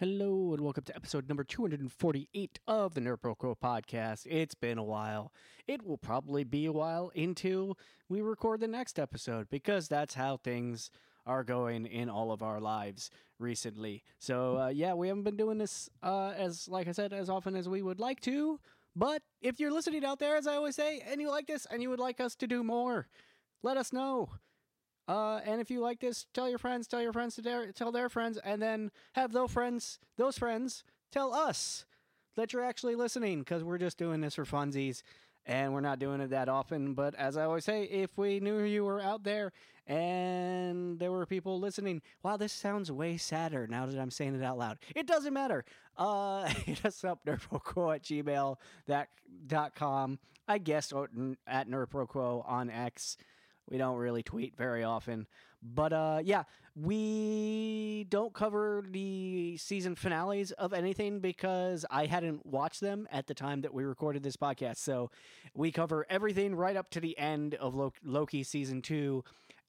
Hello and welcome to episode number 248 of the Nerd podcast. It's been a while. It will probably be a while until we record the next episode because that's how things are going in all of our lives recently. So, uh, yeah, we haven't been doing this uh, as, like I said, as often as we would like to. But if you're listening out there, as I always say, and you like this and you would like us to do more, let us know. Uh, and if you like this, tell your friends, tell your friends to their, tell their friends, and then have those friends, those friends, tell us that you're actually listening because we're just doing this for funsies and we're not doing it that often. But as I always say, if we knew you were out there and there were people listening, wow, this sounds way sadder now that I'm saying it out loud. It doesn't matter. Uh, hit us up, nerdproquo at gmail.com. I guess at nerdproquo on X. We don't really tweet very often. But uh, yeah, we don't cover the season finales of anything because I hadn't watched them at the time that we recorded this podcast. So we cover everything right up to the end of Loki season two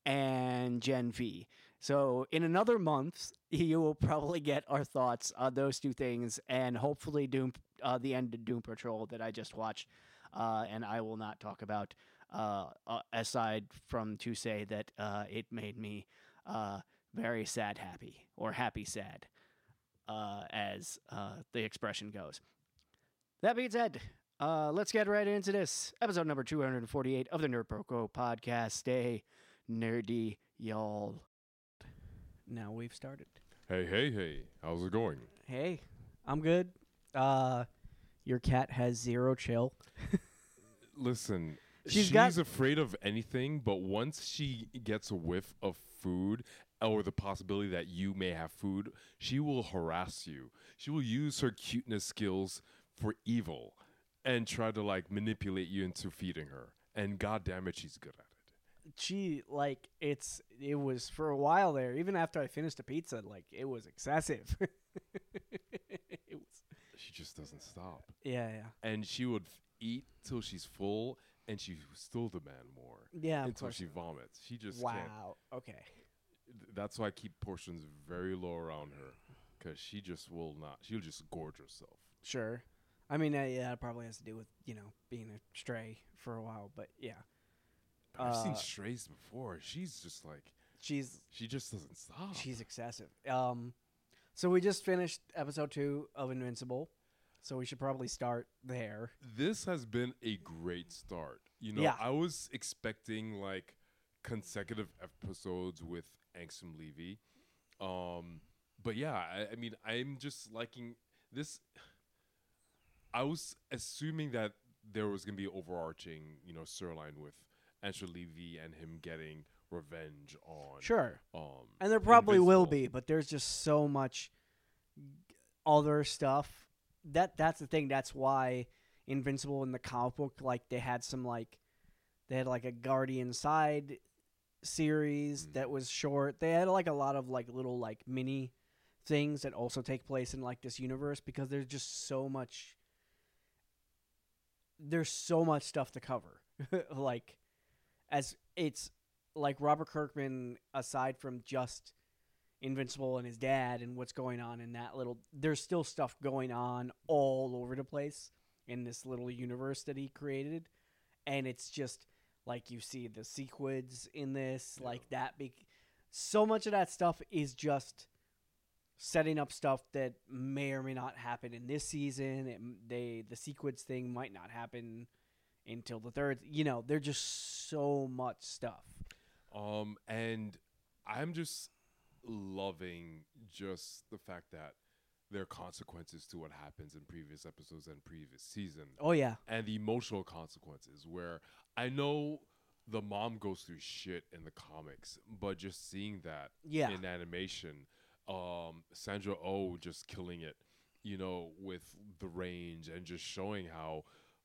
and Gen V. So in another month, you will probably get our thoughts on those two things and hopefully Doom, uh, the end of Doom Patrol that I just watched. Uh, and I will not talk about uh, uh, aside from to say that uh, it made me uh, very sad happy or happy sad, uh, as uh, the expression goes. That being said, let's get right into this episode number 248 of the Nerd podcast. Stay nerdy, y'all. Now we've started. Hey, hey, hey. How's it going? Hey, I'm good. Uh, your cat has zero chill. Listen, she's, she's got, afraid of anything, but once she gets a whiff of food or the possibility that you may have food, she will harass you. She will use her cuteness skills for evil and try to like manipulate you into feeding her. And god damn it, she's good at it. She like it's it was for a while there, even after I finished the pizza, like it was excessive. it was She just doesn't stop. Yeah, yeah. And she would f- eat till she's full and she still demand more. Yeah, until she vomits. She just wow. Can't. Okay. That's why I keep portions very low around her, because she just will not. She'll just gorge herself. Sure. I mean, uh, yeah, it probably has to do with you know being a stray for a while, but yeah. I've uh, seen strays before. She's just like she's she just doesn't stop. She's excessive. Um, so we just finished episode two of Invincible. So we should probably start there. This has been a great start. You know, yeah. I was expecting like consecutive episodes with Angstrom Levy. Um, but yeah, I, I mean, I'm just liking this. I was assuming that there was gonna be overarching, you know, storyline with Angstrom Levy and him getting revenge on. Sure. Um, and there probably Invincible. will be, but there's just so much other stuff that that's the thing. That's why Invincible in the comic book, like they had some like they had like a Guardian side series mm. that was short. They had like a lot of like little like mini things that also take place in like this universe because there's just so much there's so much stuff to cover. like as it's like Robert Kirkman aside from just Invincible and his dad and what's going on in that little. There's still stuff going on all over the place in this little universe that he created, and it's just like you see the sequids in this, yeah. like that. Be- so much of that stuff is just setting up stuff that may or may not happen in this season. It, they the sequids thing might not happen until the third. You know, there's just so much stuff. Um, and I'm just loving just the fact that there are consequences to what happens in previous episodes and previous season. Oh yeah. And the emotional consequences where I know the mom goes through shit in the comics, but just seeing that yeah. in animation, um, Sandra O oh just killing it, you know, with the range and just showing how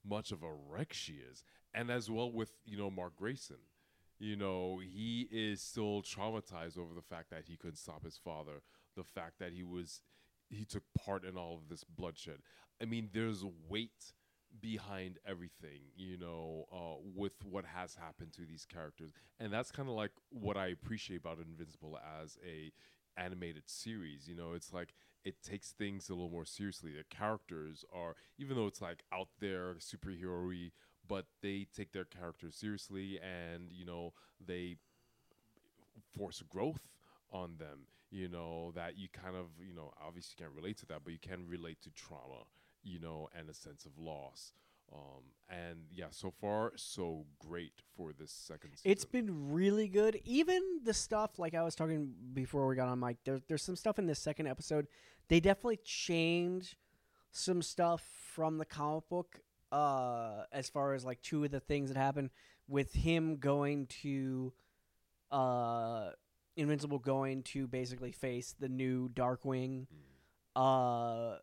much of a wreck she is. And as well with, you know, Mark Grayson you know, he is still traumatized over the fact that he couldn't stop his father, the fact that he was he took part in all of this bloodshed. I mean, there's weight behind everything, you know, uh, with what has happened to these characters, and that's kind of like what I appreciate about Invincible as a animated series. You know, it's like it takes things a little more seriously. The characters are, even though it's like out there superhero-y, but they take their characters seriously, and you know they force growth on them. You know that you kind of, you know, obviously can't relate to that, but you can relate to trauma, you know, and a sense of loss. Um, and yeah, so far so great for this second season. It's been really good. Even the stuff like I was talking before we got on mic. There, there's some stuff in this second episode. They definitely change some stuff from the comic book. Uh, as far as like two of the things that happen with him going to, uh, Invincible going to basically face the new Darkwing. Uh,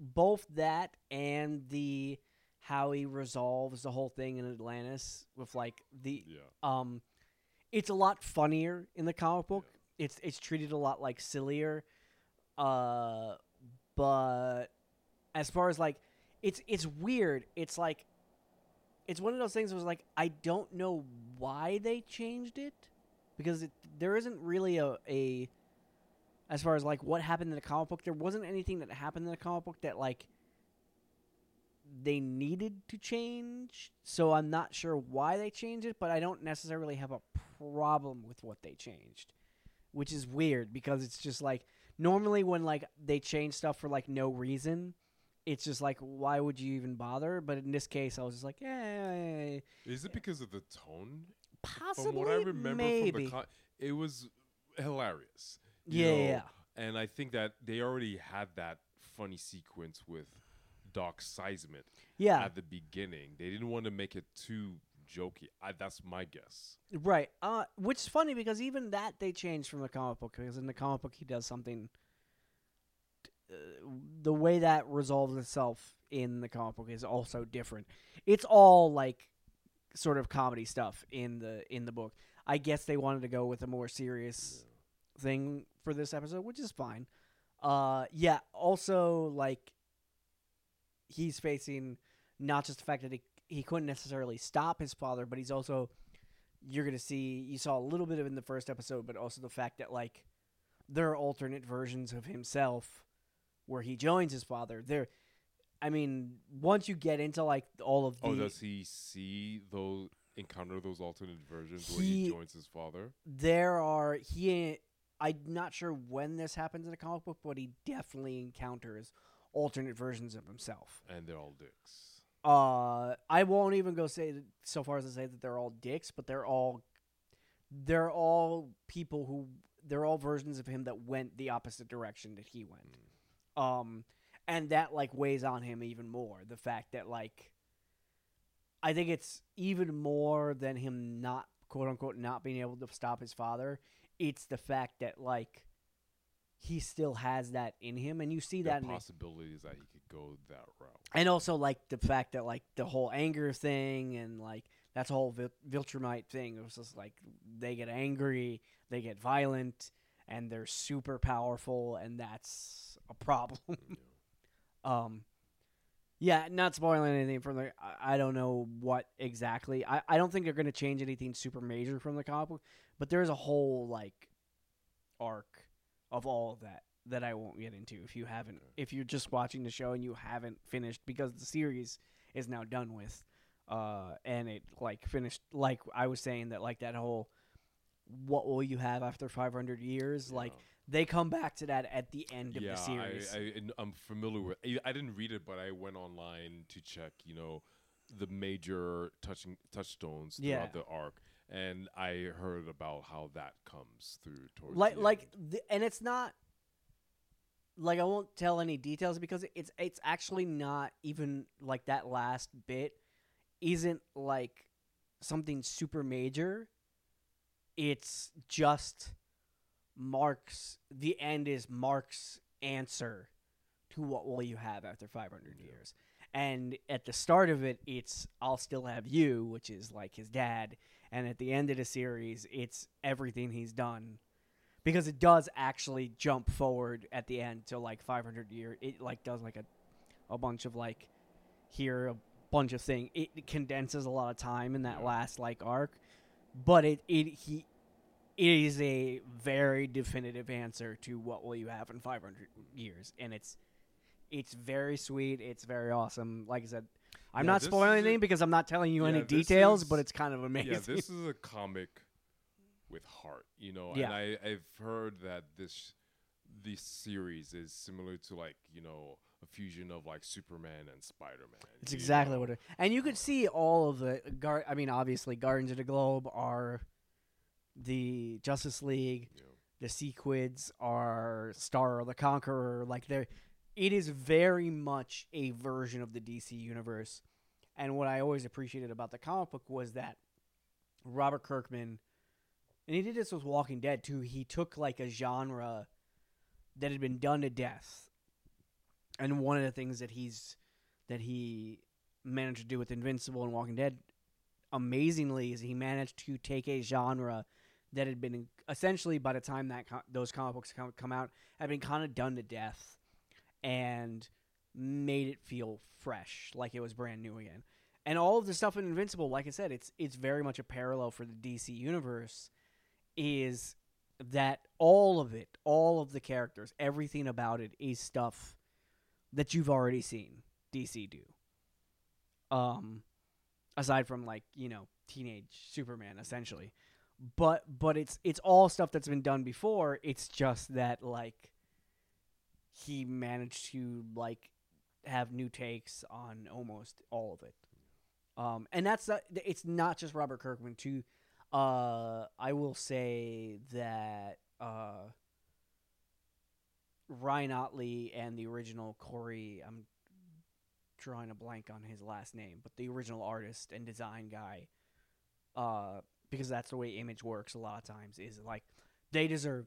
both that and the how he resolves the whole thing in Atlantis with like the yeah, um it's a lot funnier in the comic book. It's it's treated a lot like sillier. Uh but as far as like it's it's weird. It's like it's one of those things that was like I don't know why they changed it because it, there isn't really a, a as far as like what happened in the comic book there wasn't anything that happened in the comic book that like they needed to change so i'm not sure why they changed it but i don't necessarily have a problem with what they changed which is weird because it's just like normally when like they change stuff for like no reason it's just like why would you even bother but in this case i was just like yeah is it because of the tone? possibly from what I remember maybe from the con- it was hilarious. you yeah, know? yeah. And I think that they already had that funny sequence with Doc Seismic yeah at the beginning. They didn't want to make it too jokey. I, that's my guess. Right. Uh, which is funny because even that they changed from the comic book because in the comic book he does something. Uh, the way that resolves itself in the comic book is also different. It's all like sort of comedy stuff in the in the book. I guess they wanted to go with a more serious thing for this episode, which is fine. Uh, yeah. Also, like he's facing not just the fact that he he couldn't necessarily stop his father, but he's also you're gonna see you saw a little bit of it in the first episode, but also the fact that like there are alternate versions of himself where he joins his father. There, I mean, once you get into like all of the Oh, does he see those encounter those alternate versions where he He- joins his father? there are he i'm not sure when this happens in the comic book but he definitely encounters alternate versions of himself And they're all dicks. uh i won't even go say so far as to say that they're all dicks but they're all they're all people who they're all versions of him that went the opposite direction that he went um and that like weighs on him even more the fact that like i think it's even more than him not quote unquote not being able to stop his father it's the fact that like he still has that in him and you see There that the- possibilities that he could go that route. and also like the fact that like the whole anger thing and like that's the whole Vil- Viltrumite thing. It was just like they get angry, they get violent, and they're super powerful, and that's a problem. um, yeah, not spoiling anything from the. I, I don't know what exactly. I, I don't think they're going to change anything super major from the comic book, but there's a whole like arc of all of that that I won't get into if you haven't if you're just watching the show and you haven't finished because the series is now done with uh and it like finished like I was saying that like that whole what will you have after 500 years like Yeah. They come back to that at the end of yeah, the series I, I, I'm familiar with. I, I didn't read it, but I went online to check. You know, the major touching touchstones throughout Yeah. the arc, and I heard about how that comes through towards like the like end. the, and it's not like I won't tell any details because it's it's actually not even like that last bit isn't like something super major. It's just Mark's the end is Mark's answer to what will you have after 500 Yeah. years. And at the start of it, it's I'll still have you, which is like his dad. And at the end of the series, it's everything he's done because it does actually jump forward at the end to like 500 year it like does like a a bunch of like here a bunch of thing it condenses a lot of time in that Yeah. last like arc but it it he it is a very definitive answer to what will you have in 500 years, and it's it's very sweet. It's very awesome. Like I said, I'm Yeah, not spoiling is a- anything because I'm not telling you any Yeah, this details, but it's kind of amazing. Yeah, this is a comic with heart, you know. Yeah. And I, I've heard that this this series is similar to like you know a fusion of like Superman and Spider Man. It's exactly what it. And you could see all of the gar. I mean, obviously, Guardians of the Globe are the Justice League. Know, The Sequids are Starro the Conqueror. Like they're, it is very much a version of the DC universe. And what I always appreciated about the comic book was that Robert Kirkman, and he did this with Walking Dead too. He took like a genre that had been done to death, and one of the things that he's that he managed to do with Invincible and Walking Dead, amazingly, is he managed to take a genre that had been essentially by the time that co- those comic books come, come out had been kind of done to death, and made it feel fresh, like it was brand new again. And all of the stuff in Invincible, like I said, it's it's very much a parallel for the DC universe. Is that all of it, all of the characters, everything about it is stuff that you've already seen DC do. Um, aside from like you know teenage Superman, essentially, but but it's it's all stuff that's been done before. It's just that like he managed to like have new takes on almost all of it. Um, and that's uh, it's not just Robert Kirkman too. Uh, I will say that uh, Ryan Ottley and the original Corey, I'm drawing a blank on his last name, but the original artist and design guy, uh, because that's the way Image works a lot of times, is like they deserve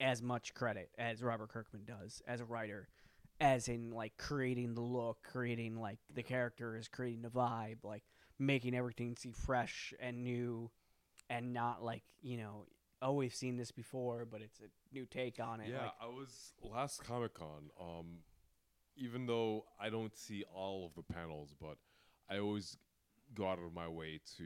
as much credit as Robert Kirkman does as a writer, as in like creating the look, creating like the characters, creating the vibe, like making everything seem fresh and new, and not like you know, oh we've seen this before, but it's a new take on it. Yeah, like, I was last Comic Con. Um, even though I don't see all of the panels, but I always go out of my way to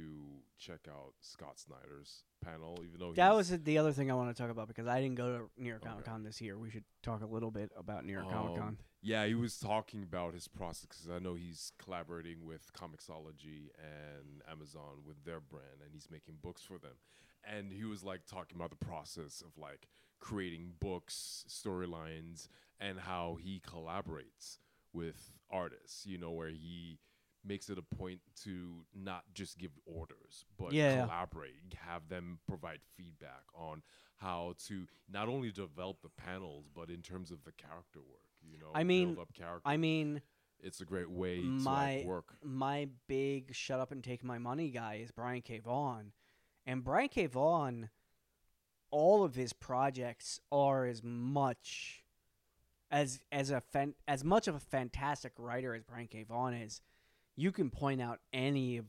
check out Scott Snyder's panel. Even though That was the other thing I want to talk about because I didn't go to New York Okay. Comic Con this year. We should talk a little bit about New York Comic Con. Um, Yeah, he was talking about his process because I know he's collaborating with Comixology and Amazon with their brand, and he's making books for them. And he was like talking about the process of like creating books, storylines, and how he collaborates with artists. You know, where he makes it a point to not just give orders, but Yeah. collaborate, have them provide feedback on how to not only develop the panels, but in terms of the character work. You know, I mean- build up character. I mean, it's a great way to my like, work. my big shut up and take my money guy is Brian K. Vaughan, and Brian K. Vaughan, all of his projects are as much as as a fan, as much of a fantastic writer as Brian K. Vaughan is. You can point out any of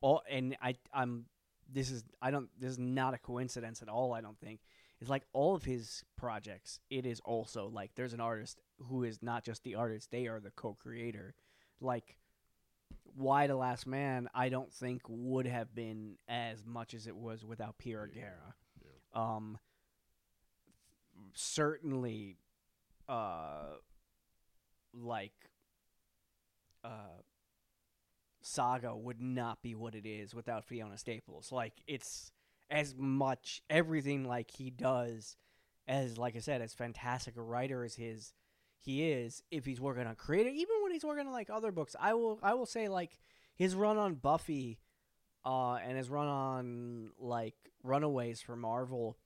all, and I I'm this is I don't this is not a coincidence at all. I don't think it's like all of his projects. It is also like there's an artist who is not just the artist; they are the co-creator. Like Y: the last man i don't think would have been as much as it was without Pia Yeah, Guerra. yeah. um certainly uh like uh saga would not be what it is without fiona staples. Like it's as much everything like he does as like i said as fantastic a writer as his he is if he's working on creative even when he's working on like other books. I will i will say like his run on buffy uh and his run on like runaways for marvel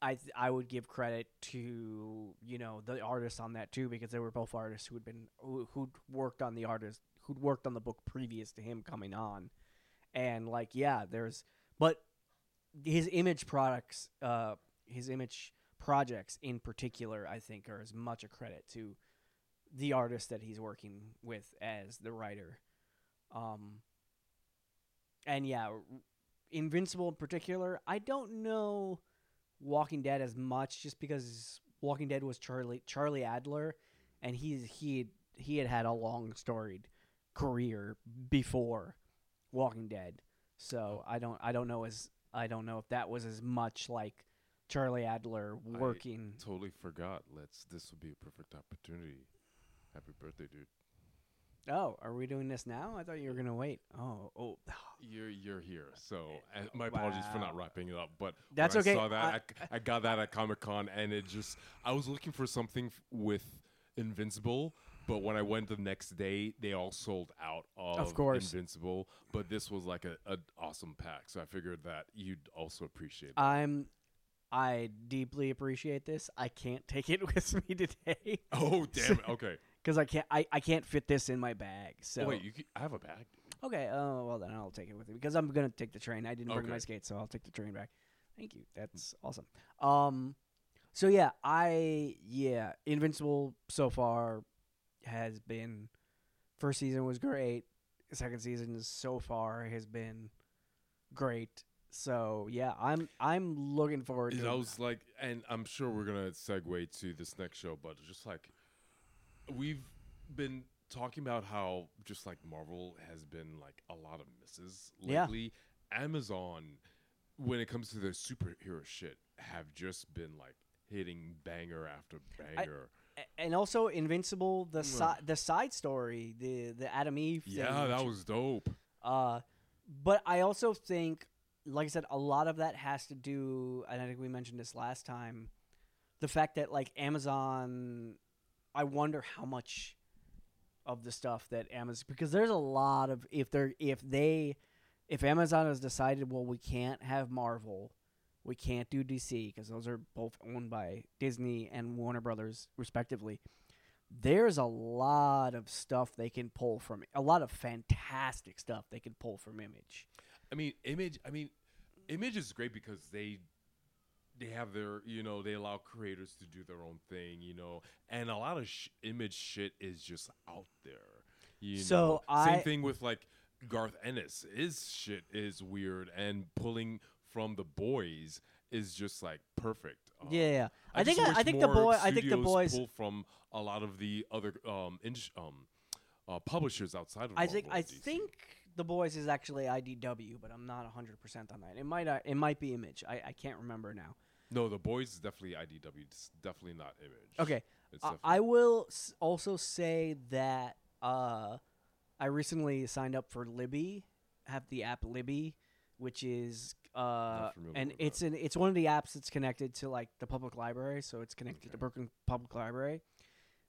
i i would give credit to you know the artists on that too because they were both artists who had been who, who'd worked on the artist who'd worked on the book previous to him coming on. And like yeah there's but his image products uh his image projects in particular i think are as much a credit to the artist that he's working with as the writer. Um and yeah invincible in particular i don't know walking dead as much just because walking dead was charlie charlie Adlard and he's he he had had a long storied career before walking dead so i don't i don't know as I don't know if that was as much like Charlie Adlard I- working. Totally forgot. Let's. This would be a perfect opportunity. Happy birthday, dude. oh, are we doing this now? I thought you were gonna wait. Oh, oh, You're you're here, so eh, and my apologies for not wrapping it up. But That's okay. I saw that. I- I, I got that at Comic Con, and it just I was looking for something f- with Invincible, but when I went the next day, they all sold out of, course. Invincible. But this was like a an awesome pack, so I figured that you'd also appreciate. it. I'm. I deeply appreciate this. I can't take it with me today oh damn! it. Okay. because I can't. I, I can't fit this in my bag. So Oh, wait, you c I have a bag. Okay. Oh well, then I'll take it with me because I'm gonna take the train. I didn't bring my Okay. skates, so I'll take the train back. Thank you. That's awesome. Um, so yeah, I yeah, Invincible so far has been first season was great. Second season so far has been great. So yeah, I'm I'm looking forward to. I was like, and I'm sure we're gonna segue to this next show, but just like we've been talking about how just like Marvel has been like a lot of misses Yeah. lately. Amazon, when it comes to their superhero shit, have just been like hitting banger after banger. A- and also Invincible, the Ugh. side the side story, the the Adam Eve. thing, yeah, that was dope. Uh, but I also think, like I said, a lot of that has to do, and I think we mentioned this last time, the fact that like Amazon, I wonder how much of the stuff that Amazon because there's a lot of if they're if they if Amazon has decided well we can't have Marvel, we can't do DC because those are both owned by Disney and Warner Brothers respectively. There's a lot of stuff they can pull from a lot of fantastic stuff they can pull from Image. I mean, Image. I mean, Image is great because they they have their you know they allow creators to do their own thing, you know, and a lot of sh- Image shit is just out there. You So know? I- same thing with like Garth Ennis. His shit is weird, and pulling from the boys is just like perfect. Um, yeah, yeah. I, think I, I think the boy I think the boys pull from a lot of the other um ins- um uh, publishers outside of I think I DC. think the boys is actually IDW, but I'm not 100% on that. It might uh, it might be Image. I, I can't remember now. No, the boys is definitely IDW. It's definitely not Image. Okay. I, I will s- also say that uh, I recently signed up for Libby. Have the app Libby, which is uh, and it's an it's one of the apps that's connected to like the public library. So it's connected to Okay. Brooklyn Public Library,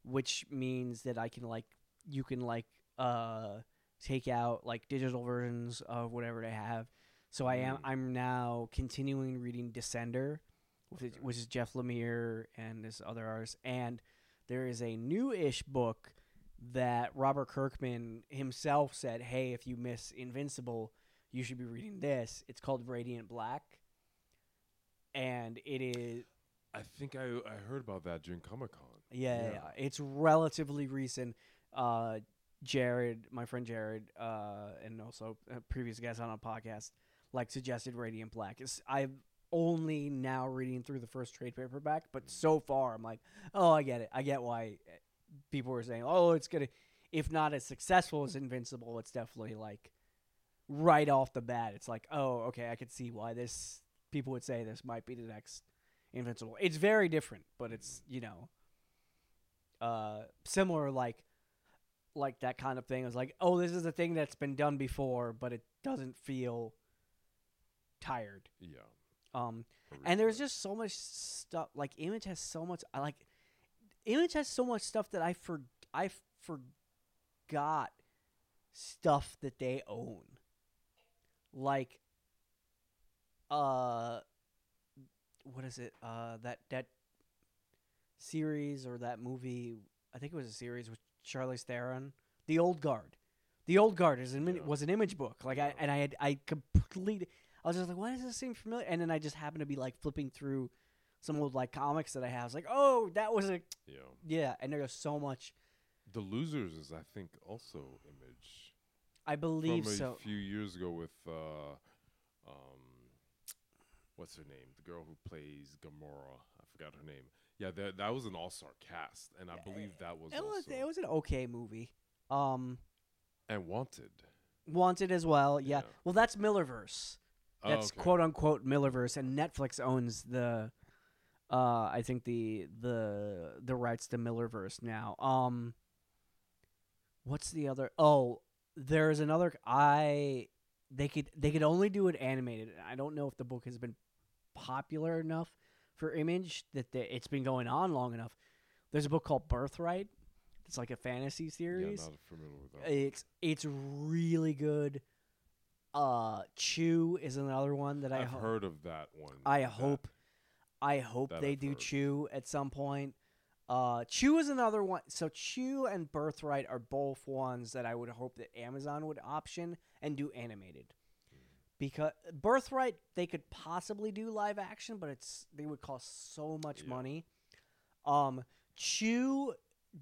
which means that I can like you can like uh take out like digital versions of whatever they have. So I am Mm. I'm now continuing reading Descender, which is, which is Jeff Lemire and this other artist, and there is a new-ish book that Robert Kirkman himself said, "Hey, if you miss Invincible, you should be reading this." It's called Radiant Black, and it is I think I I heard about that during Comic Con. yeah, yeah, Yeah. it's relatively recent. Uh, Jared, my friend Jared, uh, and also a previous guest on a podcast, like suggested Radiant Black. It's I'm only now reading through the first trade paperback, but so far I'm like, oh, I get it. I get why uh, people were saying, oh, it's gonna, if not as successful as Invincible, it's definitely like right off the bat. It's like, oh, okay, I could see why this. People would say this might be the next Invincible. It's very different, but it's you know, uh, similar like like that kind of thing. It's like, oh, this is a thing that's been done before, but it doesn't feel tired. Yeah. Um, and there's just so much stuff. Like Image has so much. I like Image has so much stuff that I for I forgot stuff that they own. Like, uh, what is it? Uh, that that series or that movie? I think it was a series with Charlize Theron. The Old Guard. The Old Guard is an, Yeah. was an image book. Like I and I had I completely I was just like, why does this seem familiar? And then I just happened to be like flipping through some old like comics that I have. I was like, oh, that was a yeah. yeah. And there's so much. The losers is I think also Image I believe from a so. few years ago with uh um what's her name? The girl who plays Gamora. I forgot her name. Yeah, that that was an all star cast, and I believe that was It was also it was an okay movie. Um, and Wanted. Wanted as well. Yeah. Yeah. Well, that's Millerverse. Oh, that's okay. quote unquote Millerverse, and Netflix owns the, uh, I think the the the rights to Millerverse now. Um, what's the other? Oh, there's another. I they could they could only do it animated. I don't know if the book has been popular enough for Image that the, it's been going on long enough. There's a book called Birthright. It's like a fantasy series. Yeah, not familiar with that. It's it's really good. Uh, Chew is another one that I I've ho- heard of that one. I that- hope I hope they I've do heard. Chew at some point. Uh, Chew is another one. So Chew and Birthright are both ones that I would hope that Amazon would option and do animated. Because Birthright they could possibly do live action, but it's they would cost so much Yeah. money. Um, Chew,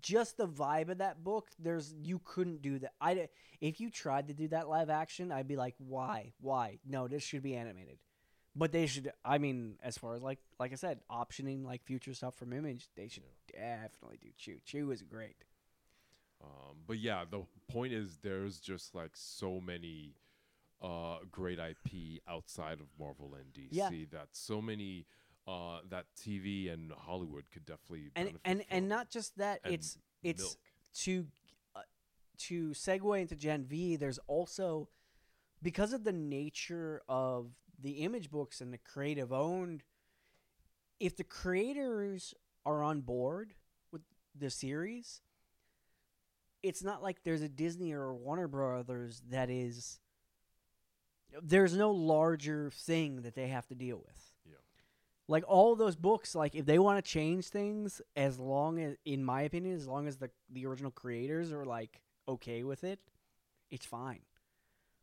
just the vibe of that book. There's you couldn't do that. I if you tried to do that live action, I'd be like, why, why? No, this should be animated. But they should. I mean, as far as like like I said, optioning like future stuff from Image, they should definitely do Chew. Chew is great. Um, but yeah, the point is there's just like so many uh, great IP outside of Marvel and DC Yeah. that so many uh, that TV and Hollywood could definitely And benefit and and not just that, it's it's milk. to uh, to segue into Gen V. There's also because of the nature of the image books and the creative owned. If the creators are on board with the series, it's not like there's a Disney or a Warner Brothers that is. There's no larger thing that they have to deal with Yeah. like all those books like if they want to change things as long as in my opinion as long as the the original creators are like okay with it it's fine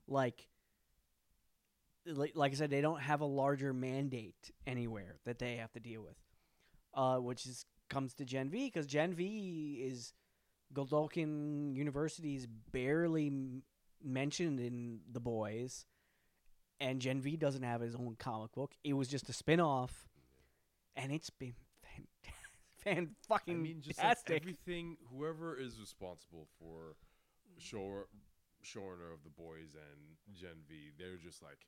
like like, like i said they don't have a larger mandate anywhere that they have to deal with uh which is comes to gen v because gen v is Godolkin University is barely m- mentioned in the boys and Gen V doesn't have his own comic book. It was just a spin-off and it's been fantastic. Fan fucking I mean, just like everything. Whoever is responsible for show showrunner of the boys and Gen V, they're just like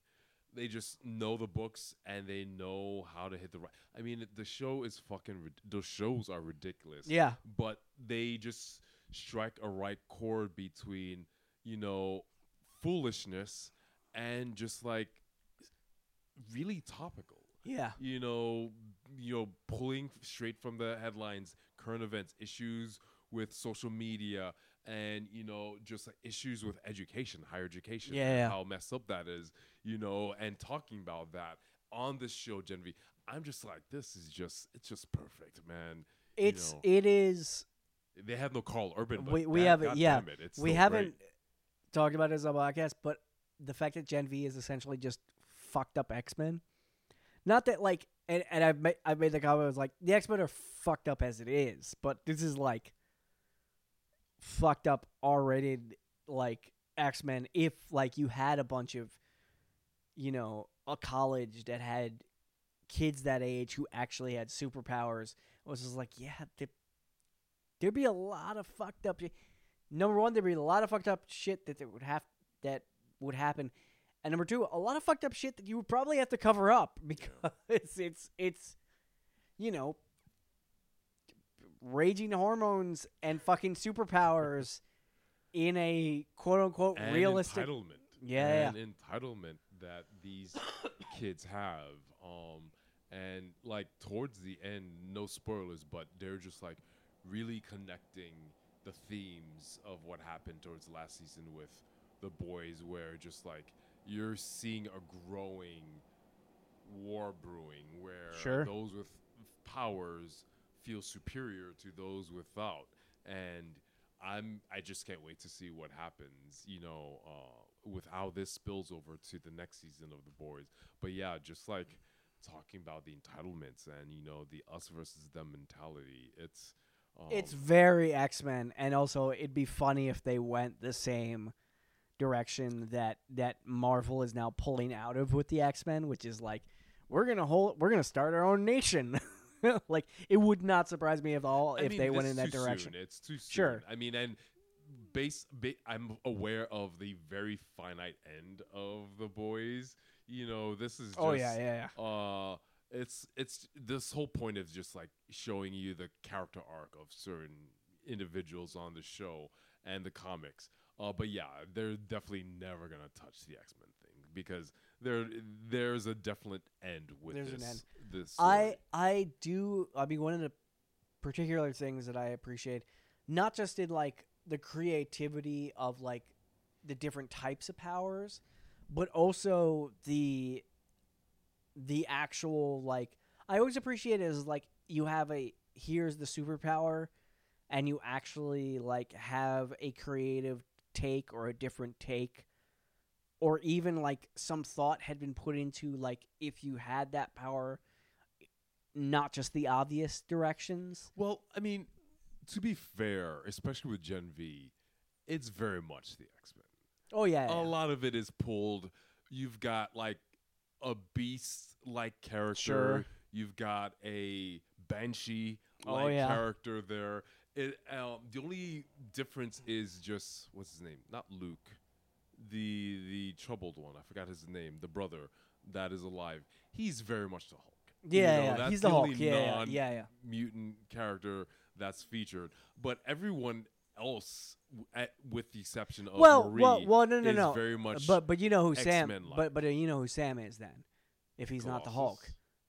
they just know the books and they know how to hit the right. I mean, the show is fucking. Those shows are ridiculous. yeah. but they just strike a right chord between you know foolishness and just like really topical Yeah. you know you know pulling straight from the headlines current events issues with social media and you know just like issues with education higher education Yeah, yeah. how messed up that is you know and talking about that on this show Gen V I'm just like this is just it's just perfect man You It's know. it is they have no Karl Urban but We- we haven't- God yeah, it, we haven't great. talked about it as a podcast, but the fact that Gen V is essentially just fucked up X Men. Not that like, and, and I've made, I've made the comment I was like the X Men are fucked up as it is, but this is like fucked up R-rated like X Men. If like you had a bunch of, you know, a college that had kids that age who actually had superpowers, was just like yeah, there, there'd be a lot of fucked up. shit. Number one, there'd be a lot of fucked up shit that would have that would happen, and number two, a lot of fucked up shit that you would probably have to cover up because it's it's you know raging hormones and fucking superpowers in a quote unquote and realistic. entitlement Yeah, and entitlement that these kids have um and like towards the end no spoilers but they're just like really connecting the themes of what happened towards last season with the boys where just like you're seeing a growing war brewing where Sure. those with powers feel superior to those without and i'm i just can't wait to see what happens you know uh with how this spills over to the next season of the boys but yeah just like talking about the entitlements and you know the us versus them mentality it's um, It's very X Men, and also it'd be funny if they went the same direction that that Marvel is now pulling out of with the X Men, which is like we're gonna hold, we're gonna start our own nation. like it would not surprise me at all I if mean, they went in that too soon. direction. It's too soon. Sure. I mean, and base, ba- I'm aware of the very finite end of the boys. You know, this is just oh yeah, yeah, yeah. uh it's it's this whole point is just like showing you the character arc of certain individuals on the show and the comics. Uh, but yeah, they're definitely never gonna touch the X Men thing because there there's a definite end with There's an this. end. This I. I do. I mean, one of the particular things that I appreciate, not just in like the creativity of like the different types of powers, but also the the actual like. I always appreciate it as like you have a here's the superpower, and you actually like have a creative take or a different take or even like some thought had been put into like if you had that power not just the obvious directions well, I mean, to be fair, especially with Gen V, it's very much the X Men. oh yeah, yeah. a lot of it is pulled. You've got like a beast like character. Sure. You've got a banshee Oh, like yeah. character there. It um, the only difference is just what's his name? Not Luke. The the troubled one. I forgot his name. The brother that is alive. He's very much the Hulk. You yeah, know, yeah. that's he's the, Hulk only yeah, yeah, non- yeah yeah mutant character that's featured, but everyone else, at, with the exception of well Marie, well well no no is no. very much but but you know who sam X-Men-like. but but uh, you know who sam is then if he's not the hulk?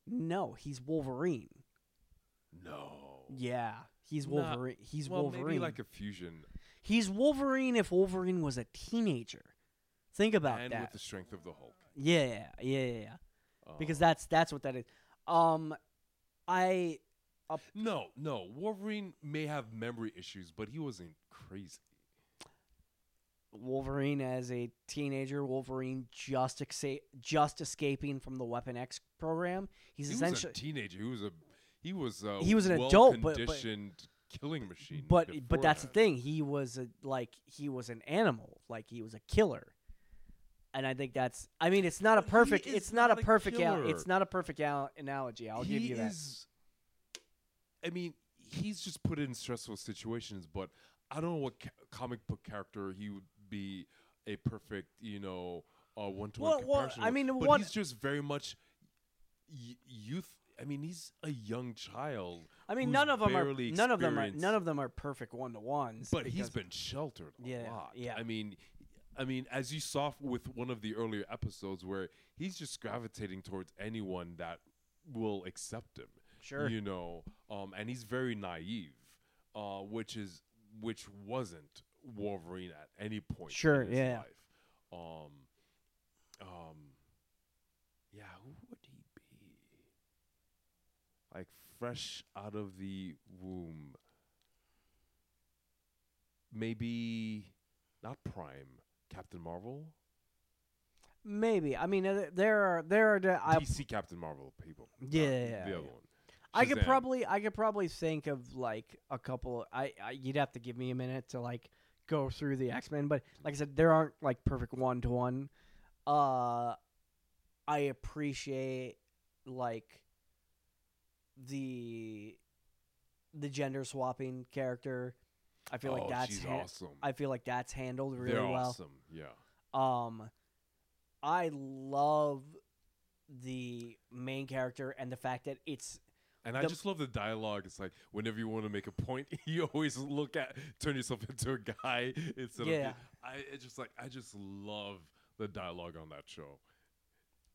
No he's wolverine. No. yeah he's Not- wolverine he's well, wolverine. maybe like a fusion, he's wolverine if wolverine was a teenager. Think about and that. And with the strength of the Hulk. yeah yeah yeah yeah, yeah. because Um, that's that's what that is. Um i no, no, Wolverine may have memory issues, but he wasn't crazy. Wolverine as a teenager, Wolverine just exa- just escaping from the Weapon X program. He's He was a teenager. He was a he was a He was an adult, but- but- killing machine. but but that's the thing. He was a, like he was an animal, like he was a killer. And I think that's I mean it's not a But perfect it's not, not a a perfect al- it's not a perfect al- analogy. I'll he give you that. is, I mean, he's just put in stressful situations, but I don't know what ca- comic book character he would be a perfect, you know, uh, one-to-one Well, well, comparison. I with, mean, but one- he's just very much y- youth. I mean, he's a young child, I mean none of them are none of them are none of them are perfect one to ones. but he's been sheltered a Yeah, lot. yeah. I mean, I mean, as you saw f- with one of the earlier episodes, where he's just gravitating towards anyone that will accept him. Sure. You know, um, and he's very naive, uh, which is which wasn't Wolverine at any point Sure, in his yeah. life. Um, um, yeah, who would he be? Like fresh out of the womb. Maybe not Prime, Captain Marvel, Maybe. I mean uh, there are there are the- I, DC Captain Marvel people. not Yeah, yeah, the yeah. other one. I could probably I could probably think of like a couple. I, I you'd have to give me a minute to like go through the X Men, but like I said, there aren't like perfect one to one. Uh, I appreciate like the the gender swapping character. I feel like Oh, that's she's ha- awesome. I feel like that's handled really They're well. awesome. Yeah. Um, I love the main character and the fact that it's And I The- just love the dialogue. It's like whenever you want to make a point, you always look at turn yourself into a guy instead Yeah. of. I it's just like I just love the dialogue on that show.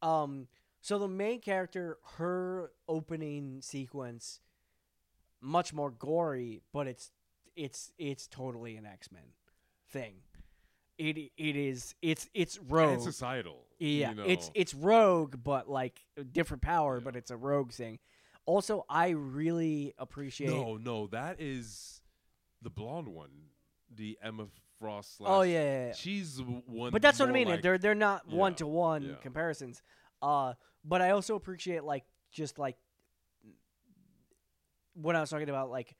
Um, so the main character, her opening sequence, much more gory, but it's it's it's totally an X Men thing. It it is it's it's rogue. And societal. yeah, you it's know. it's rogue, but like different power, but it's a rogue thing. Also, I really appreciate. no, no, that is the blonde one, the Emma Frost. Slash, oh yeah, yeah, yeah. she's one. but that's what I mean. Like, they're they're not one to one comparisons. Uh, but I also appreciate like just like when I was talking about like,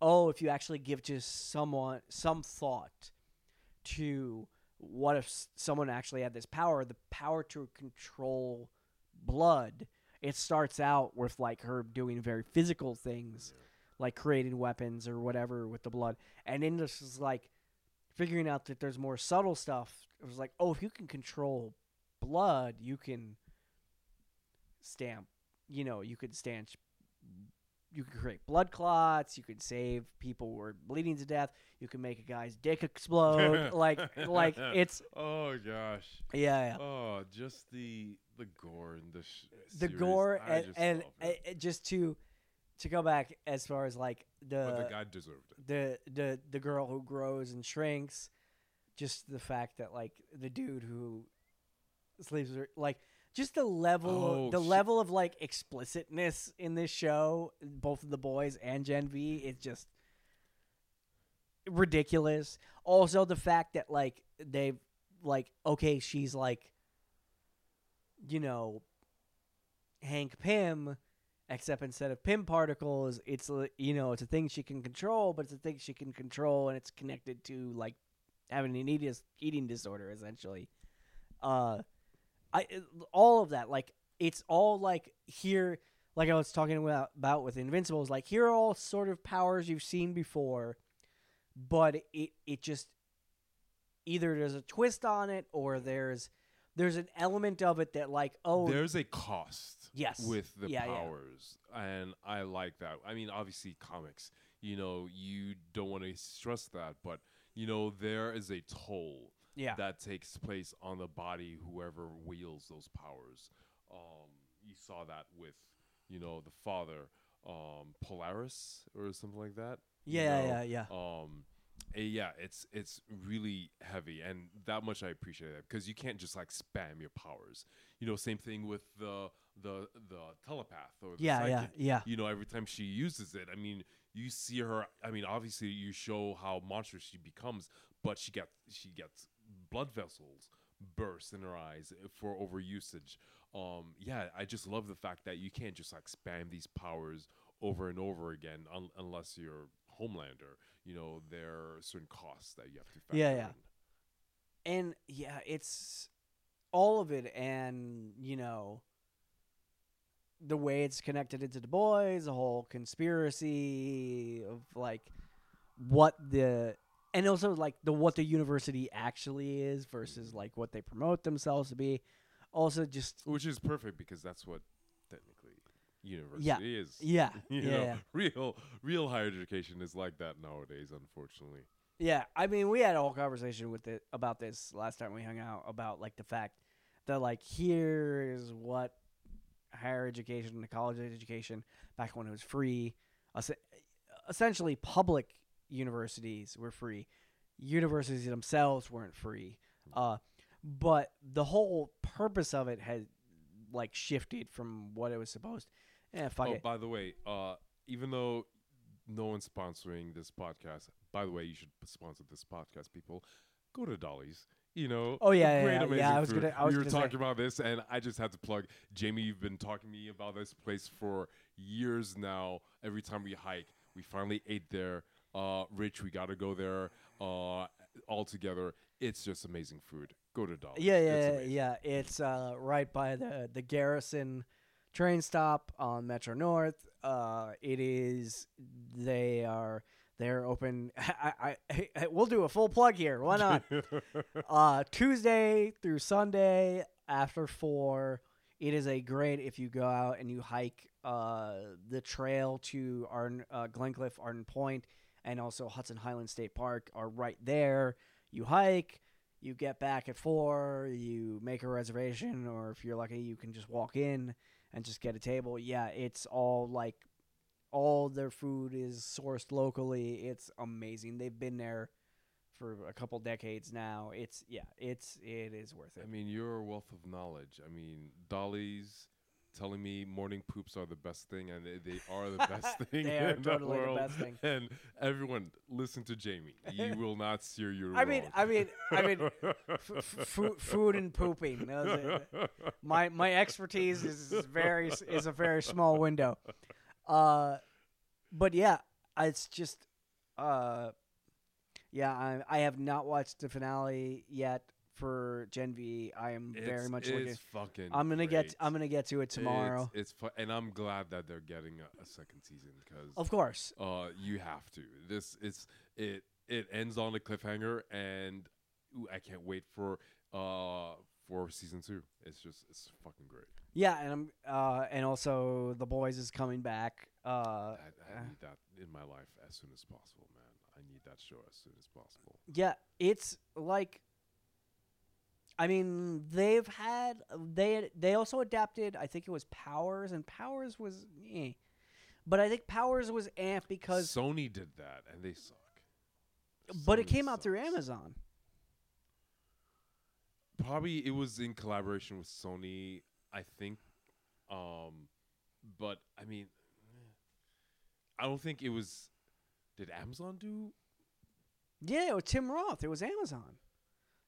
oh, if you actually give just someone some thought to what if someone actually had this power, the power to control blood. It starts out with like her doing very physical things, like creating weapons or whatever with the blood, and then this is like figuring out that there's more subtle stuff. It was like, oh, if you can control blood, you can stamp. You know, you could stanch. You could create blood clots. You could save people who are bleeding to death. You can make a guy's dick explode. like, like it's Oh gosh. yeah, yeah. Oh, just the the gore in this. Sh- the series, gore I and, just and it. just to to go back as far as like but the the guy deserved it. the the the girl who grows and shrinks, just the fact that like the dude who sleeps with her, like just the level Oh, the shit. level of like explicitness in this show, both of the boys and Gen V, is just ridiculous. Also, the fact that like they've like okay, she's like, you know, Hank Pym, except instead of Pym particles, it's you know it's a thing she can control, but it's a thing she can control, and it's connected to like having an eating eating disorder essentially. Uh, I all of that like it's all like here like I was talking about, about with Invincibles like here are all sort of powers you've seen before, but it it just either there's a twist on it or there's there's an element of it that like oh There's a cost. Yes. With the Yeah, yeah. powers, and I like that. I mean, obviously, comics. You know, you don't want to stress that, but you know, there is a toll yeah that takes place on the body whoever wields those powers. Um, you saw that with, you know, the father, um, Polaris or something like that. you yeah know? yeah yeah Um, yeah, it's it's really heavy, and that much I appreciate that because you can't just like spam your powers. You know, same thing with the the the telepath or the yeah yeah psychic. yeah You know, every time she uses it, I mean, you see her. I mean, obviously, you show how monstrous she becomes, but she gets she gets blood vessels burst in her eyes eh, for overusage. Um, yeah, I just love the fact that you can't just like spam these powers over and over again un- unless you're Homelander. You know, there are certain costs that you have to factor Yeah, yeah. in. and yeah it's all of it and you know the way it's connected into the boys the whole conspiracy of like what the and also like the what the university actually is versus mm. like what they promote themselves to be also just Which is perfect because that's what university is. yeah You yeah know, yeah. real real higher education is like that nowadays, unfortunately. Yeah, I mean, we had a whole conversation with it about this last time we hung out about like the fact that like here is what higher education and college education back when it was free, essentially public universities were free, universities themselves weren't free. Uh, but the whole purpose of it had like shifted from what it was supposed. Yeah, fuck oh, it. by the way, uh, even though no one's sponsoring this podcast, by the way, you should sponsor this podcast, people. Go to Dolly's. You know, Oh, yeah, yeah, great, yeah, yeah, amazing I was food. gonna- I was we were gonna say- talking about this, and I just had to plug. Jamie, you've been talking to me about this place for years now. Every time we hike, we finally ate there. Uh, Rich, we got to go there. Uh, all together, it's just amazing food. Go to Dolly's. Yeah, yeah, yeah, yeah. It's uh, right by the the Garrison train stop on Metro North. Uh, it is. They are. They're open. I, I, I, we'll do a full plug here. Why not? uh, Tuesday through Sunday after four. It is a great if you go out and you hike uh, the trail to Arden, uh, Glenclyffe, Arden Point, and also Hudson Highland State Park are right there. You hike, you get back at four, you make a reservation, or if you're lucky, you can just walk in and just get a table. Yeah, it's all like all their food is sourced locally. It's amazing. They've been there for a couple decades now. It's yeah, it's it is worth it. I mean, you're a wealth of knowledge. I mean, Dolly's telling me morning poops are the best thing, and they, they are the best thing They are in totally the the world. best thing. And everyone, listen to Jamie. You will not steer your. I mean. I mean, I mean, f- f- food, food and pooping. My my expertise is very is a very small window. Uh, but yeah, it's just uh, yeah. I I have not watched the finale yet for Gen V. I am very It's- much looking. it's fucking. I'm gonna get. I'm gonna get to it tomorrow. It's, it's fu- and I'm glad that they're getting a, a second season because of course. uh, you have to. This is it. It ends on a cliffhanger, and ooh, I can't wait for uh for season two. It's just it's fucking great. Yeah, and I'm uh, and also the boys is coming back. Uh, I, I need that in my life as soon as possible, man. I need that show as soon as possible. yeah, it's like. I mean, they've had they they also adapted. I think it was Powers, and Powers was, eh. but I think Powers was amped because, Sony did that and they suck. but it Sony came out through. Amazon. Probably it was in collaboration with Sony, I think. Um, but I mean, I don't think it was. Did Amazon do? Yeah, it was Tim Roth. It was Amazon,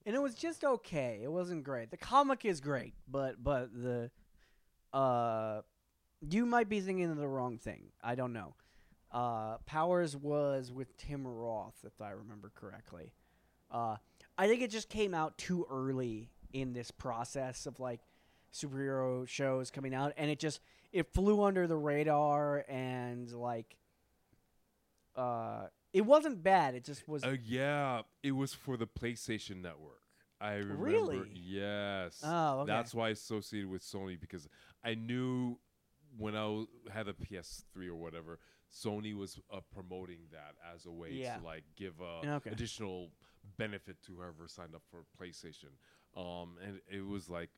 and it was just okay. It wasn't great. The comic is great, but but the uh, you might be thinking of the wrong thing. I don't know. Uh, Powers was with Tim Roth, if I remember correctly. Uh, I think it just came out too early in this process of like superhero shows coming out, and it just it flew under the radar and like uh, it wasn't bad. It just was. Uh, yeah, it was for the PlayStation Network. I remember. Really? Yes. Oh, okay. That's why I associated with Sony because I knew when I w- had a PS3 or whatever, Sony was uh, promoting that as a way Yeah. to like give a okay. additional benefit to whoever signed up for PlayStation. Um, and it was like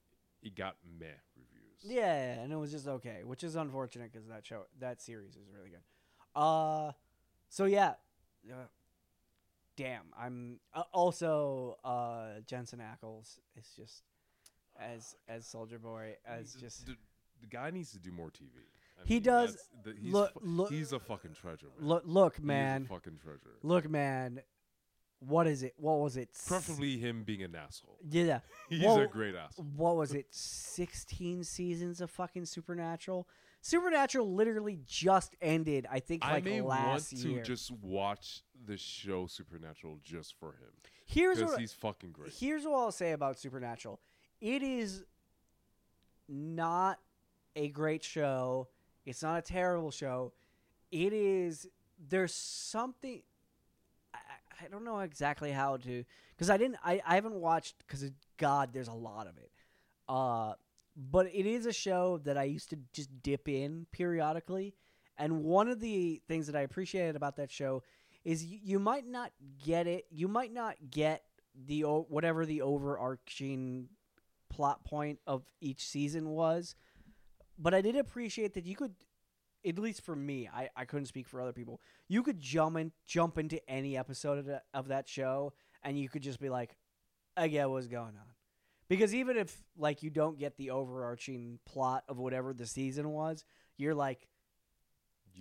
it got meh reviews. Yeah, and it was just okay, which is unfortunate because that show, that series is really good. Uh, so yeah, uh, damn. I'm uh, also uh Jensen Ackles is just as as Soldier Boy as just the, the guy needs to do more TV. I He mean, does- The, he's, look- fu- look- he's a fucking treasure. Man. look look He is a man fucking treasure. look man. What is it? What was it? Preferably him being an asshole. yeah. He's Well, a great asshole. What was it? Sixteen seasons of fucking Supernatural. Supernatural literally just ended. I think like I may want last to year. just watch the show Supernatural just for him Here's what he's fucking great. Here's what I'll say about Supernatural. It is not a great show. It's not a terrible show. It is there's something I, I I don't know exactly how to because I didn't I, I haven't watched because God there's a lot of it. Uh but it is a show that I used to just dip in periodically. And one of the things that I appreciated about that show is you, you might not get it. You might not get the whatever the overarching plot point of each season was, but I did appreciate that you could, at least for me, I, I couldn't speak for other people. You could jump in, jump into any episode of, the, of that show, and you could just be like, I get what's going on. Because even if like you don't get the overarching plot of whatever the season was, you're like,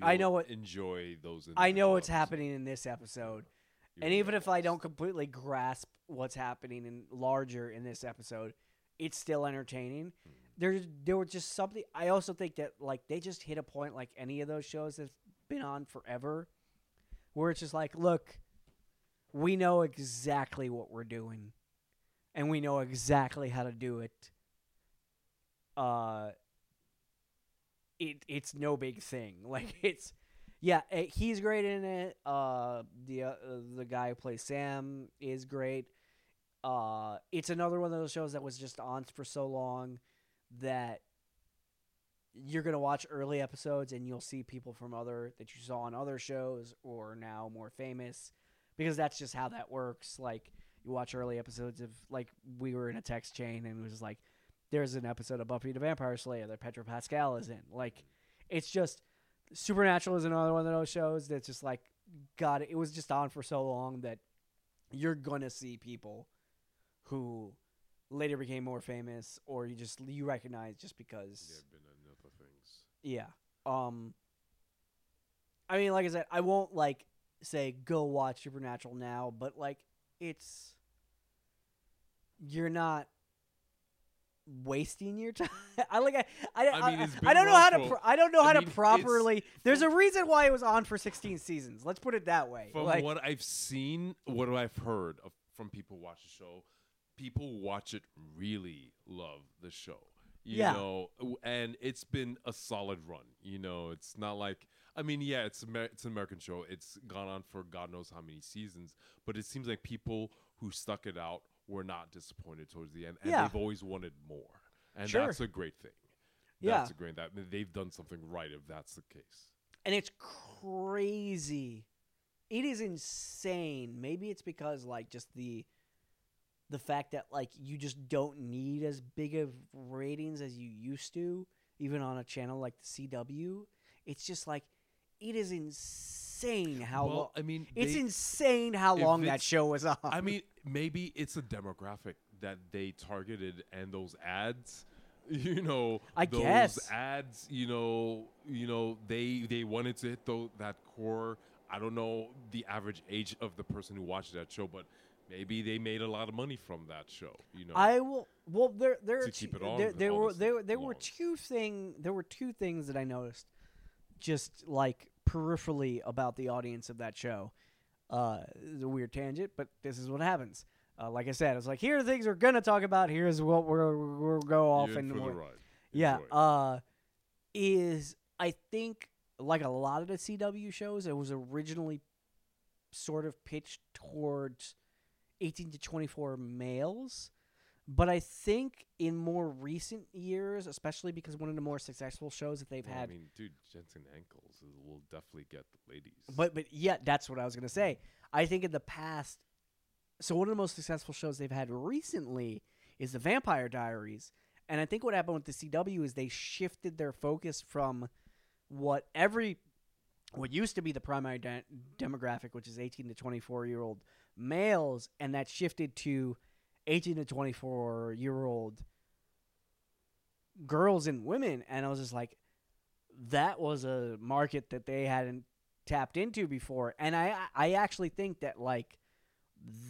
I You'll know what- enjoy those. I know what's happening in this episode. You And even if I don't completely grasp what's happening in larger in this episode, it's still entertaining. Hmm. There's there was just something I also think that like they just hit a point like any of those shows that's been on forever where it's just like, look, we know exactly what we're doing and we know exactly how to do it. Uh it it's no big thing. Like it's yeah, eh, he's great in it. Uh, the uh, the guy who plays Sam is great. Uh, it's another one of those shows that was just on for so long that you're gonna watch early episodes and you'll see people from other that you saw on other shows or now more famous because that's just how that works. Like you watch early episodes of like we were in a text chain and it was like there's an episode of Buffy the Vampire Slayer that Pedro Pascal is in. Like it's just Supernatural is another one of those shows that's just like God, it was just on for so long that you're gonna see people who later became more famous or you just you recognize just because Yeah, been things. yeah. Um I mean like I said, I won't like say go watch Supernatural now, but like it's you're not wasting your time. I like I I, I mean, I, I don't know how to pro- I don't know how mean, to properly There's a reason why it was on for 16 seasons. Let's put it that way. From like what I've seen, what I've heard of, from people who watch the show, people watch it really love the show. You Yeah. know, and it's been a solid run. You know, it's not like I mean, yeah, it's Amer- it's an American show. It's gone on for God knows how many seasons, but it seems like people who stuck it out were not disappointed towards the end, and Yeah. they've always wanted more, and Sure. that's a great thing. Yeah. That's a great that they've done something right if that's the case. and it's crazy. It is insane. Maybe it's because like just the the fact that like you just don't need as big of ratings as you used to, even on a channel like the CW. It's just like it is insane how well, long. I mean, It's they- insane how long that show was on. I mean, maybe it's a demographic that they targeted, and those ads, you know, I those guess. ads, you know, you know, they they wanted to hit tho- that core. I don't know the average age of the person who watched that show, but maybe they made a lot of money from that show. You know, I will. Well, there, there, To are keep two- it on there, there were, there, there were two thing, there were two things that I noticed, just like peripherally about the audience of that show. Uh, it's a weird tangent, but this is what happens. Uh, like I said, it's like here are things we're gonna talk about. Here's what we're we'll go off You're and more- yeah. Uh, is I think like a lot of the CW shows, it was originally sort of pitched towards 18 to 24 males. But I think in more recent years, especially because one of the more successful shows that they've Well, had, I mean, dude, Jensen Ackles will definitely get the ladies. but but yeah, that's what I was gonna say. I think in the past, so one of the most successful shows they've had recently is the Vampire Diaries, and I think what happened with the CW is they shifted their focus from what every what used to be the primary de- demographic, which is eighteen to twenty four year old males, and that shifted to eighteen to twenty four year old girls and women, and I was just like, that was a market that they hadn't tapped into before. And i i actually think that like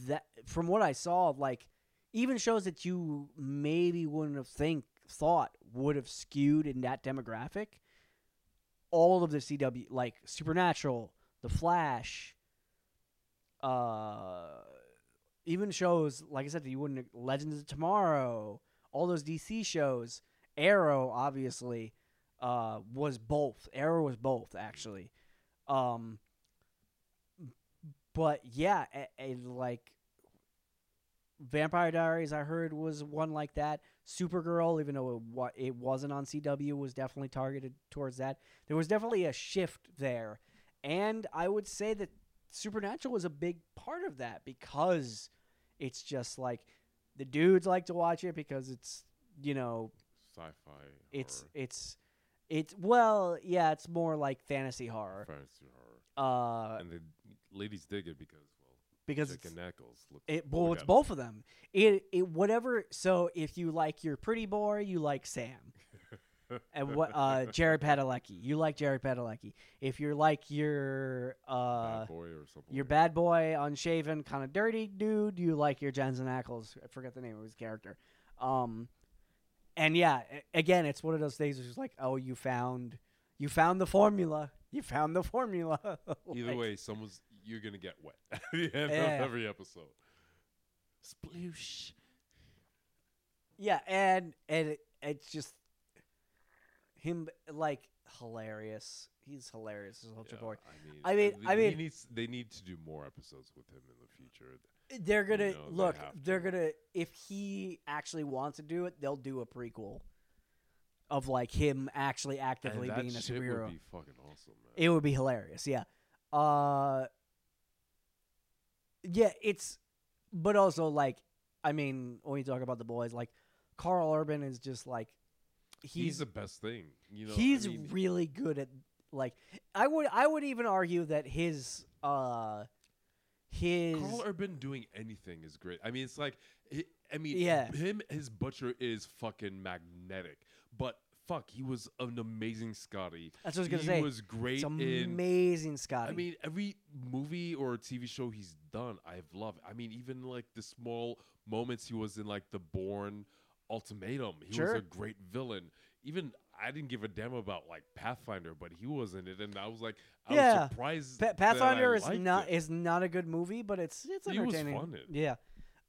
that from what i saw like even shows that you maybe wouldn't have think thought would have skewed in that demographic all of the cw like supernatural the flash uh even shows like i said you wouldn't legends of tomorrow all those dc shows arrow obviously uh was both arrow was both actually um, but yeah, a, a, like Vampire Diaries, I heard was one like that. Supergirl, even though it, wa- it wasn't on CW, was definitely targeted towards that. There was definitely a shift there, and I would say that Supernatural was a big part of that because it's just like the dudes like to watch it because it's you know sci-fi. it's horror, it's it's well yeah it's more like fantasy horror fantasy horror, uh and the ladies dig it because well, because and Ackles look. it well it's both of them it it whatever so if you like your pretty boy you like sam and what uh jared padalecki you like jared padalecki if you're like your uh Bad boy or something. your like bad boy unshaven kind of dirty dude you like your jensen ackles i forget the name of his character um and yeah again it's one of those things where it's like oh you found you found the formula you found the formula Either way, someone's you're gonna get wet at the end Yeah. of every episode. Sploosh. yeah and and it, it's just him like hilarious he's hilarious as Ultra Boy. I mean, I mean- I he mean- needs, they need to do more episodes with him in the future. they're gonna know, they look they're gonna if he actually wants to do it they'll do a prequel of like him actually actively being a superhero would be fucking awesome, man. It would be hilarious, yeah. Uh Yeah, it's but also like I mean, when you talk about the boys, like Karl Urban is just like he's, he's the best thing. You know, I he's mean, really good at like I would I would even argue that his uh his Karl Urban doing anything is great. I mean, it's like, I- I mean, Yeah. him, his butcher is fucking magnetic. But fuck, he was an amazing Scotty. That's what I was gonna he say. He was great it's in. amazing, Scotty. I mean, every movie or TV show he's done, I've loved. I mean, even like the small moments he was in, like the Bourne Ultimatum, he Sure. was a great villain. Even I didn't give a damn about like Pathfinder, but he was in it, and I was like, I Yeah. was surprised. Pa- Pathfinder is not it. is not a good movie, but it's it's entertaining. He was fun in. Yeah.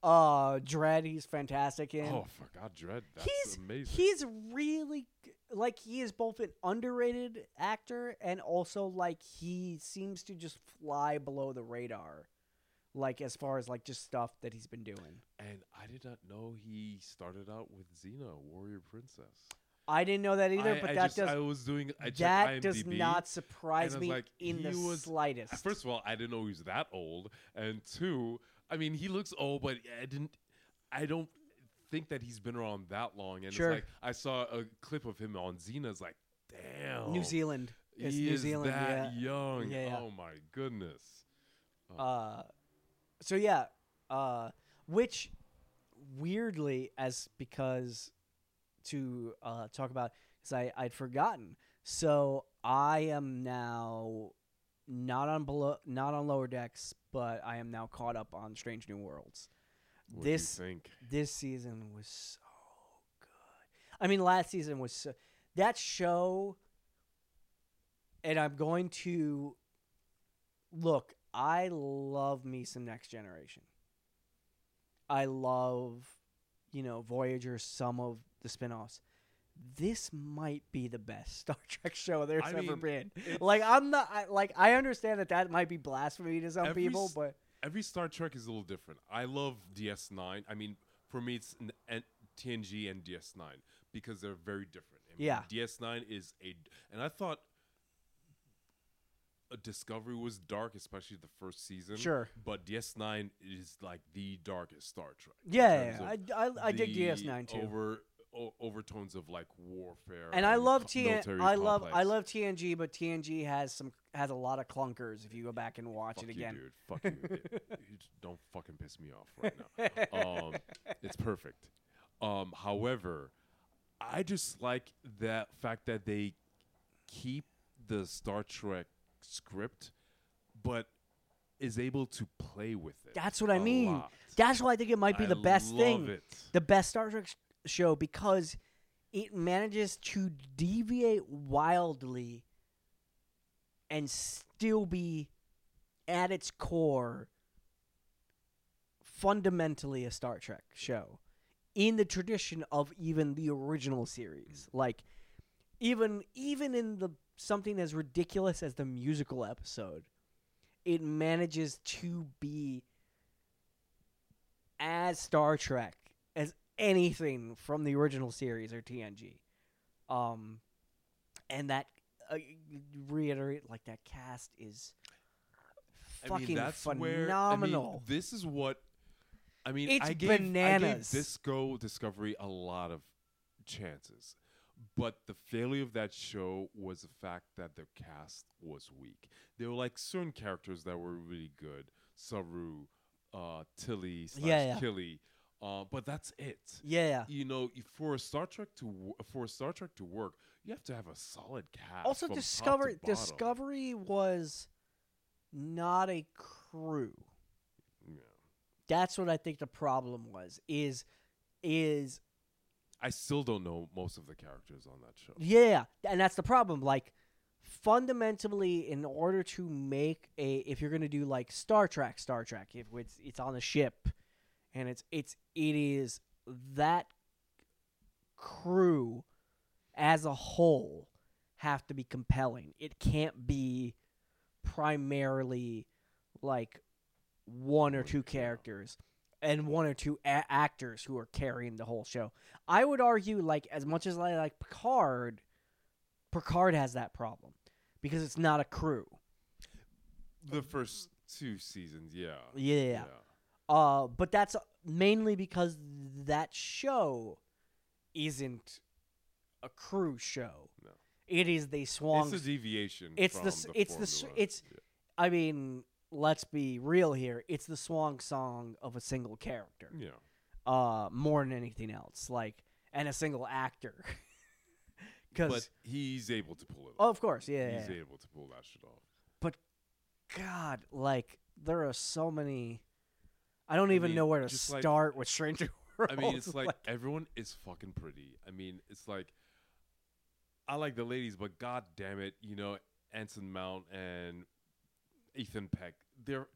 Uh Dredd, he's fantastic in. Oh, forgot Dredd. That's he's amazing. he's really like he is both an underrated actor and also like he seems to just fly below the radar like as far as like just stuff that he's been doing and I did not know he started out with Xena, Warrior Princess. I didn't know that either, I, but I that just, does I was doing. I that does not surprise and I was me like, in the was- slightest. First of all, I didn't know he was that old, and two, I mean, he looks old, but I didn't. I don't think that he's been around that long. And Sure. it's like I saw a clip of him on Xena. It's like, damn, New Zealand. It's he New is Zealand. that yeah. young. Yeah, yeah. Oh my goodness. Uh, so yeah, uh, which weirdly, as because to uh, talk about, because I I'd forgotten. So I am now not on below, not on lower decks, but I am now caught up on Strange New Worlds. What do you this this season was so good. I mean, last season was so, that show, and I'm going to look. I love me some Next Generation. I love, you know, Voyager. Some of the spinoffs. This might be the best Star Trek show there's I ever mean, been. Like I'm not I, like I understand that that might be blasphemy to some people, s- but Every Star Trek is a little different. I love DS9. I mean, for me, it's n- and TNG and DS9 because they're very different. I mean, Yeah. DS9 is a, and I thought Discovery was dark, especially the first season. Sure. But DS9 is like the darkest Star Trek. yeah, yeah, I I, I dig DS9 too. Over o- overtones of like warfare. and I love TN. I love I love TNG, but TNG has some has a lot of clunkers. If you go back and watch Fuck it you, again, dude. Fuck you. You don't fucking piss me off right now. um, it's perfect. Um, however, I just like that fact that they keep the Star Trek script, but is able to play with it. That's what I mean. lot. That's why I think it might be I the best thing, It. the best Star Trek sh- show because it manages to deviate wildly and still be at its core fundamentally a Star Trek show in the tradition of even the original series. Like even even in the something as ridiculous as the musical episode, it manages to be as Star Trek as anything from the original series or TNG. Um and that uh, reiterate like that cast is fucking I mean, that's phenomenal. Where, I mean, this is what I mean. It's I gave, I gave Disco Discovery a lot of chances, but the failure of that show was the fact that the cast was weak. There were like certain characters that were really good, Saru, uh, Tilly, slash Yeah, yeah. Killy, uh, but that's it. yeah. You know, for a Star Trek to wo- for a Star Trek to work, you have to have a solid cast. Also from top to Discovery. Discovery was not a crew. Yeah. That's what I think the problem was is is I still don't know most of the characters on that show. Yeah, and that's the problem. Like, fundamentally, in order to make a, if you're gonna do like Star Trek, Star Trek, if it's it's on a ship, and it's it's it is that crew as a whole have to be compelling. It can't be primarily like one or two characters and one or two a- actors who are carrying the whole show. I would argue, like as much as I like Picard, Picard has that problem because it's not a crew. The first two seasons, yeah. Yeah. Uh, but that's mainly because that show isn't a crew show. No. It is the Swan. It's a deviation. It's the s- it's the it's- I mean, let's be real here. It's the swan song of a single character, yeah. uh, more than anything else. Like, and a single actor. But Because, he's able to pull it off. oh, off. of course, yeah. He's yeah. able to pull that shit off. But God, like there are so many. I don't I even mean, know where to just like- start with Stranger Worlds. I mean, it's like, everyone is fucking pretty. I mean, it's like I like the ladies, but god damn it, you know, Anson Mount and Ethan Peck, they're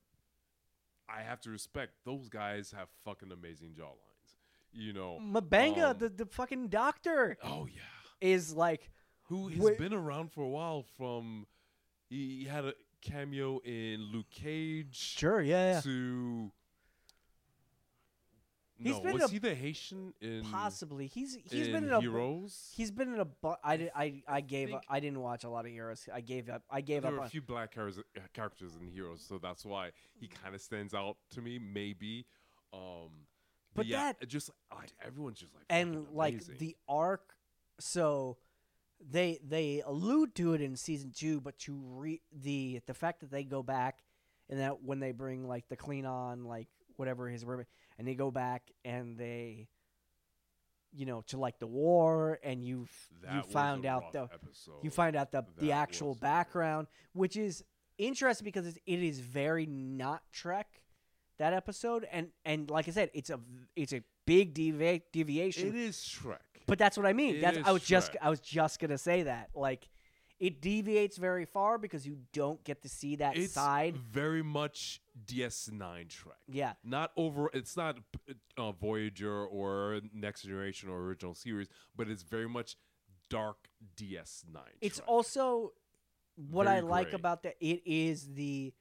I have to respect those guys have fucking amazing jawlines. You know. M'Benga, um, the the fucking doctor, Oh yeah. is like Who has Wait- been around for a while from he, he had a cameo in Luke Cage sure, yeah, yeah. to He's no, been was a- he the Haitian in Possibly. He's he's in been in a Heroes? he's been in a bu- I did, I I gave up, think- I didn't watch a lot of Heroes. I gave up. I gave there up were a few black characters, characters in Heroes, so that's why he kind of stands out to me. Maybe, um, but, But yeah, that- just like everyone's just like and like the arc so they they allude to it in season two but to re the the fact that they go back and that when they bring like the Klingon like whatever his ribbon and they go back and they you know to like the war and you f- that you found out the episode. you find out the the actual background which is interesting because it's, it is very not trek that episode and and like i said it's a it's a big devi- deviation it is Shrek. but that's what I mean. It That's I was just I was just gonna say that. Like it deviates very far because you don't get to see that it's side. very much DS9 Trek. Yeah. Not over. It's not uh, Voyager or Next Generation or original series, but it's very much dark DS9. It's Trek. also what Very I like about that it is the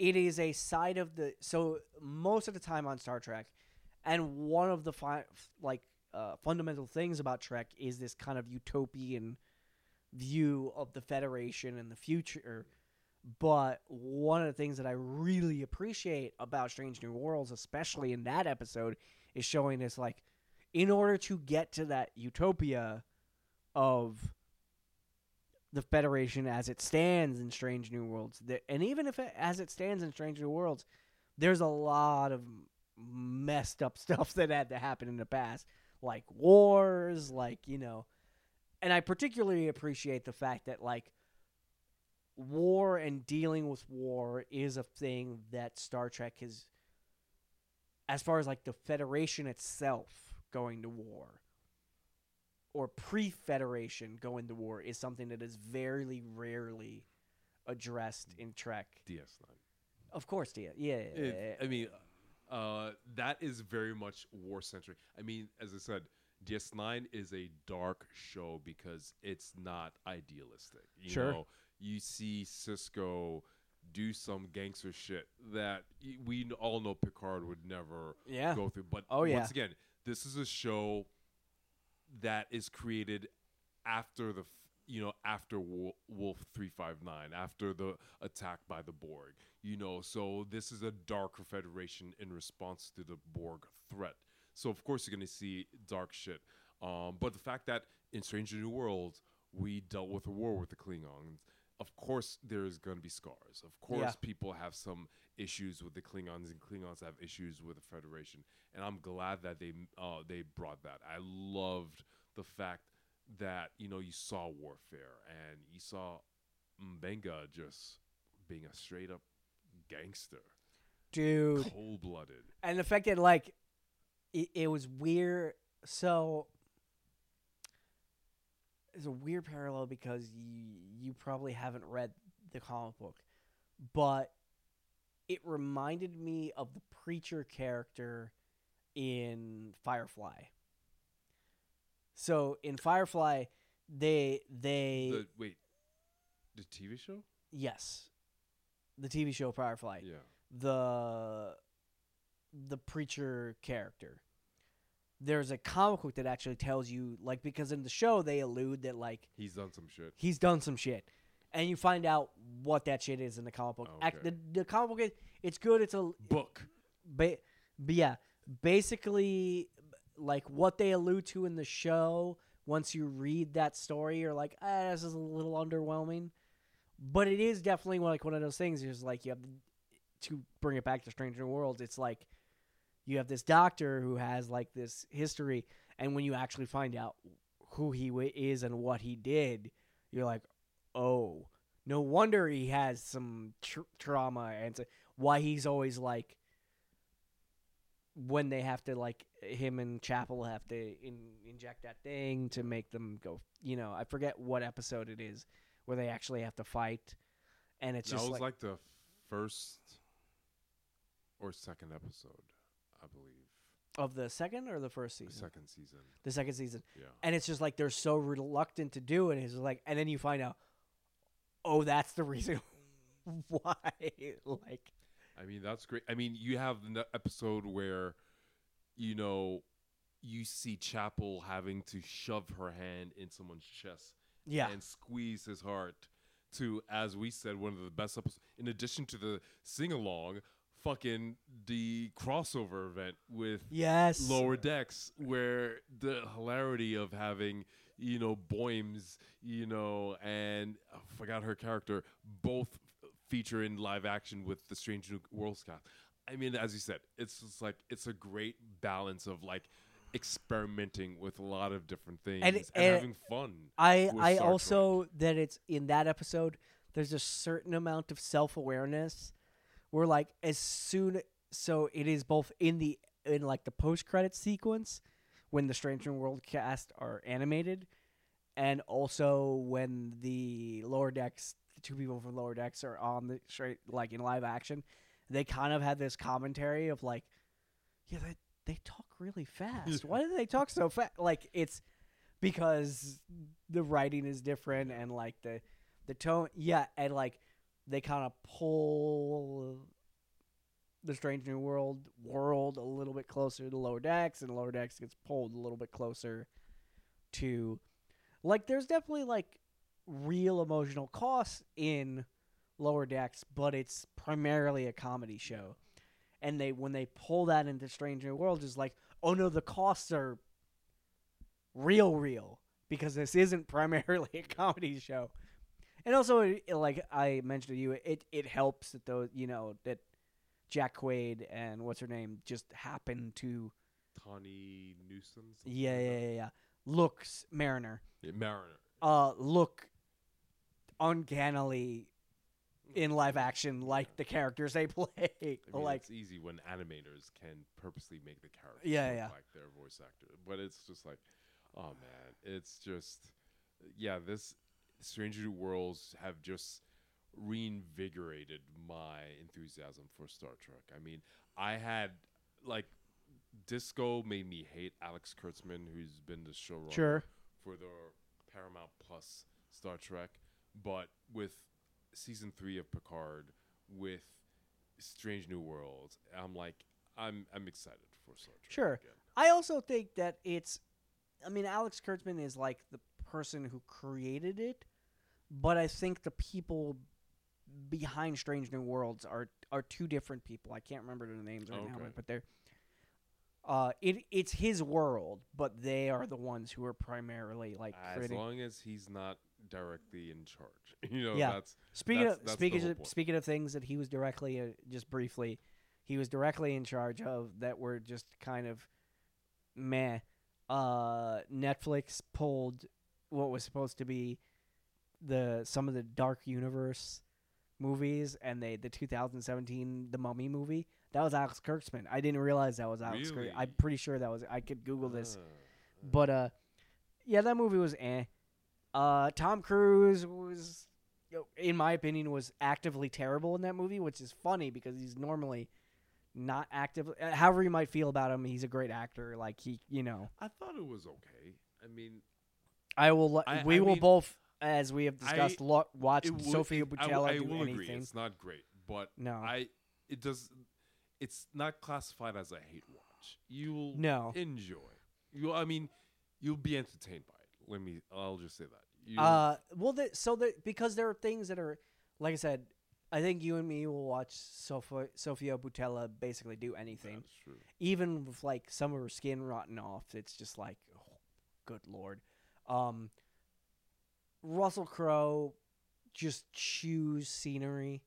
it is a side of the so most of the time on Star Trek and one of the fi- like uh, fundamental things about Trek is this kind of utopian view of the Federation and the future. But one of the things that I really appreciate about Strange New Worlds, especially in that episode, is showing this like, in order to get to that utopia of the Federation as it stands in Strange New Worlds, and even if it, as it stands in Strange New Worlds, there's a lot of messed up stuff that had to happen in the past, like wars, like you know, and I particularly appreciate the fact that like war and dealing with war is a thing that Star Trek has as far as like the Federation itself going to war or pre-Federation going to war is something that is very rarely addressed in Trek. DS9. Of course, yeah, yeah. yeah, It- I mean, uh, that is very much war centric. I mean, as I said, DS9 is a dark show because it's not idealistic. You Sure. know, you see Sisko do some gangster shit that we all know Picard would never yeah. go through. But Oh, yeah. once again, this is a show that is created after the you know after Wolf 359 after the attack by the Borg you know so this is a darker federation in response to the Borg threat so of course you're going to see dark shit um, but the fact that in Stranger New Worlds we dealt with a war with the Klingons of course there's going to be scars of course Yeah. people have some issues with the Klingons and Klingons have issues with the Federation and I'm glad that they uh, they brought that. I loved the fact that you know you saw warfare and you saw M'Benga just being a straight up gangster, Dude. cold blooded. and the fact that like it, it was weird so it's a weird parallel because you, you probably haven't read the comic book but it reminded me of the preacher character in firefly so in firefly they they The, wait, the TV show? yes the tv show firefly Yeah. the the preacher character. There's a comic book that actually tells you like because in the show they allude that like He's done some shit. he's done some shit, and you find out what that shit is in the comic book. Ac- Okay. the the comic book is, it's good. It's a Book. ba- but yeah, basically like what they allude to in the show. Once you read that story, you're like, ah, this is a little underwhelming. But it is definitely one- like one of those things. Is like you have to bring it back to Stranger Worlds. It's like you have this doctor who has like this history, and when you actually find out who he w- is and what he did, you're like, oh, no wonder he has some tr- trauma and so why he's always like when they have to like him and Chapel have to in, inject that thing to make them go. You know, I forget what episode it is where they actually have to fight, and it's that just was like, like, the first or second episode, I believe. of the second or the first The season. second season. The second season, Yeah. and it's just like they're so reluctant to do it. It's like, and then you find out, oh, that's the reason why. like, I mean, that's great. I mean, you have the episode where you know, you see Chapel having to shove her hand in someone's chest Yeah. and squeeze his heart to, as we said, one of the best episodes. In addition to the sing along, fucking the crossover event with yes. Lower Decks, where the hilarity of having, you know, Boimler, you know, and I forgot her character, both feature in live action with the Strange New Worlds cast. I mean, as you said, it's just like it's a great balance of like experimenting with a lot of different things and, and- having fun. I I Star also that it's in that episode. There's a certain amount of self awareness where like as soon so it is both in the in like the post credit sequence when the Stranger World cast are animated, and also when the lower decks the two people from lower decks are on the straight like in live action, they kind of had this commentary of like, yeah, they they talk really fast. Why do they talk so fast? Like it's because the writing is different and like the the tone yeah and like they kind of pull the strange new world world a little bit closer to lower decks and lower decks gets pulled a little bit closer to like there's definitely like real emotional costs in lower decks but it's primarily a comedy show. And they when they pull that into strange new world is like oh no the costs are real real because this isn't primarily a comedy show and also it, like i mentioned to you it it helps that those you know that jack quaid and what's her name just happen to Tawny Newsome. yeah yeah yeah, yeah looks mariner Yeah, Mariner. uh look uncannily in live action like the characters they play I mean, like it's easy when animators can purposely make the characters Yeah, look yeah. like their voice actor, but it's just like, oh man, it's just, yeah. This Stranger New Worlds have just reinvigorated my enthusiasm for Star Trek. I mean, I had like Disco made me hate Alex Kurtzman, who's been the showrunner Sure. for the Paramount Plus Star Trek, but with season three of Picard, with Strange New Worlds, I'm like, I'm I'm excited for Star Trek. Sure. Again. I also think that it's I mean Alex Kurtzman is like the person who created it, but I think the people behind Strange New Worlds are are two different people. I can't remember their names right now, but they're uh it it's his world, but they are the ones who are primarily like As creating long as he's not directly in charge, you know. Yeah. That's Speaking That's- of that's speaking of, speaking of things that he was directly, uh, just briefly, he was directly in charge of that were just kind of meh. Uh, Netflix pulled what was supposed to be the some of the Dark Universe movies, and they the 2017 The Mummy movie that was Alex Kurtzman. I didn't realize that was Alex. Kurtzman. Really? I'm pretty sure that was. I could Google this. Ah, But uh, yeah, that movie was eh. Uh, Tom Cruise was, in my opinion, was actively terrible in that movie, which is funny because he's normally not active. uh, However you might feel about him, he's a great actor. Like he, you know, I thought it was okay. I mean, I will. I- we I will mean, both, as we have discussed, I- lo- watch it would- Sofia it- I, Boutella I do will anything. agree. It's not great, but No. I it does. It's not classified as a hate watch. You'll No. enjoy. You, I mean, you'll be entertained by it. Let me. I'll just say that. You, Uh, well, the, so the, because there are things that are, like I said, I think you and me will watch Sofia, Sofia Boutella basically do anything. that's true. even with like some of her skin rotten off, it's just like, oh, good lord. Um, Russell Crowe just chews scenery.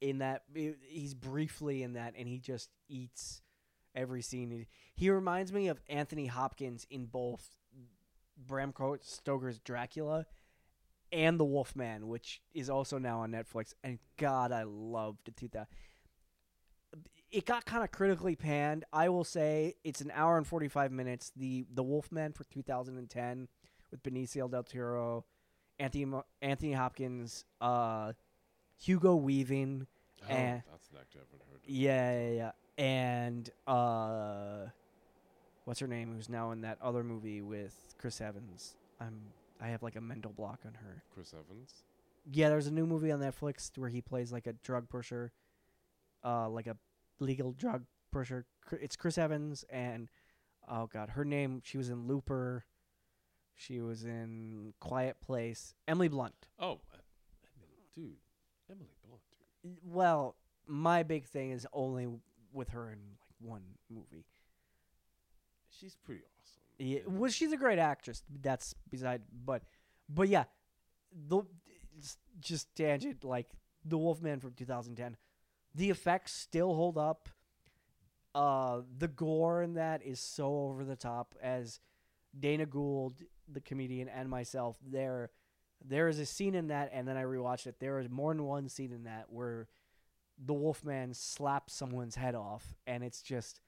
In that, he's briefly in that, and he just eats every scene. He, reminds me of Anthony Hopkins in both Bram Stoker's Dracula and The Wolfman, which is also now on Netflix. And God, I loved 2000 it got kind of critically panned. I will say it's an hour and 45 minutes. The The Wolfman for 2010 with Benicio del Toro, Anthony Mo- Anthony Hopkins, uh, Hugo Weaving, Oh, Eh. that's an actor I haven't heard. Of. yeah, yeah, yeah, and uh, what's her name? Who's now in that other movie with Chris Evans? I'm I have like a mental block on her. Chris Evans. Yeah, there's a new movie on Netflix where he plays like a drug pusher, uh, like a legal drug pusher. It's Chris Evans and oh god, her name. She was in Looper. She was in Quiet Place. Emily Blunt. Oh, uh, Emily, dude, Emily Blunt, dude. Well, my big thing is only with her in like one movie. She's pretty awesome. Yeah, well, she's a great actress. That's beside, but, but yeah, the just tangent like the Wolfman from 2010. The effects still hold up. Uh, the gore in that is so over the top. As Dana Gould, the comedian, and myself, there, there is a scene in that, and then I rewatched it. There is more than one scene in that where the Wolfman slaps someone's head off, and it's just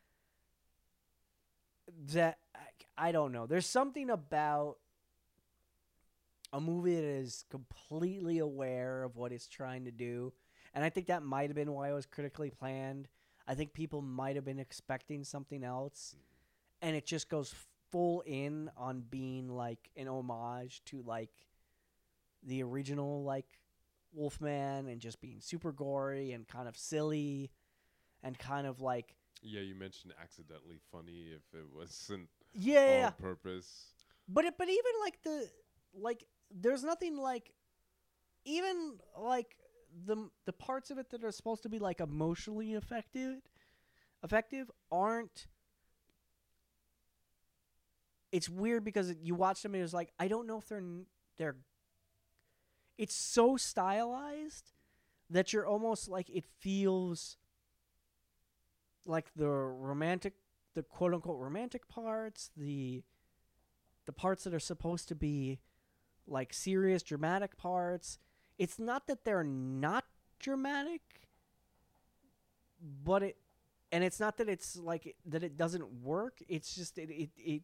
that I, I don't know. There's something about a movie that is completely aware of what it's trying to do, and I think that might have been why it was critically planned. I think people might have been expecting something else, mm-hmm. and it just goes full in on being like an homage to like the original like Wolfman and just being super gory and kind of silly and kind of like Yeah, you mentioned accidentally funny if it wasn't yeah, on purpose. But it, but even like the like there's nothing like even like the the parts of it that are supposed to be like emotionally effective effective aren't it's weird because you watch them and it's like I don't know if they're they're it's so stylized that you're almost like it feels like the romantic the quote unquote romantic parts the the parts that are supposed to be like serious dramatic parts. It's not that they're not dramatic but it and it's not that it's like that it doesn't work. It's just it it, it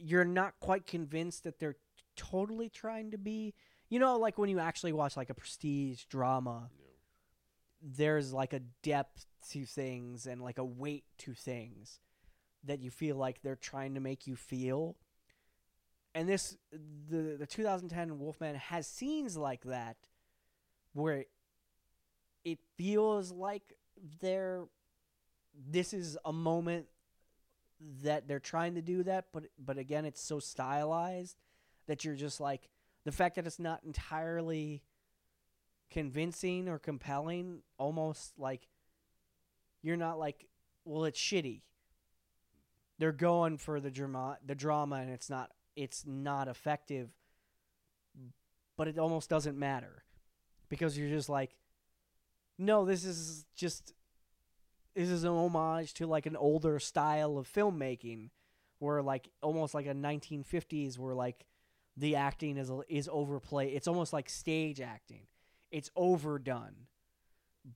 you're not quite convinced that they're totally trying to be you know like when you actually watch like a prestige drama know. there's like a depth to things and like a weight to things that you feel like they're trying to make you feel. And this the the 2010 Wolfman has scenes like that where it feels like they're this is a moment that they're trying to do that but but again it's so stylized that you're just like the fact that it's not entirely convincing or compelling almost like you're not like well it's shitty. They're going for the drama the drama and it's not it's not effective but it almost doesn't matter because you're just like no this is just this is an homage to like an older style of filmmaking where like almost like a 1950s where like the acting is is overplayed it's almost like stage acting it's overdone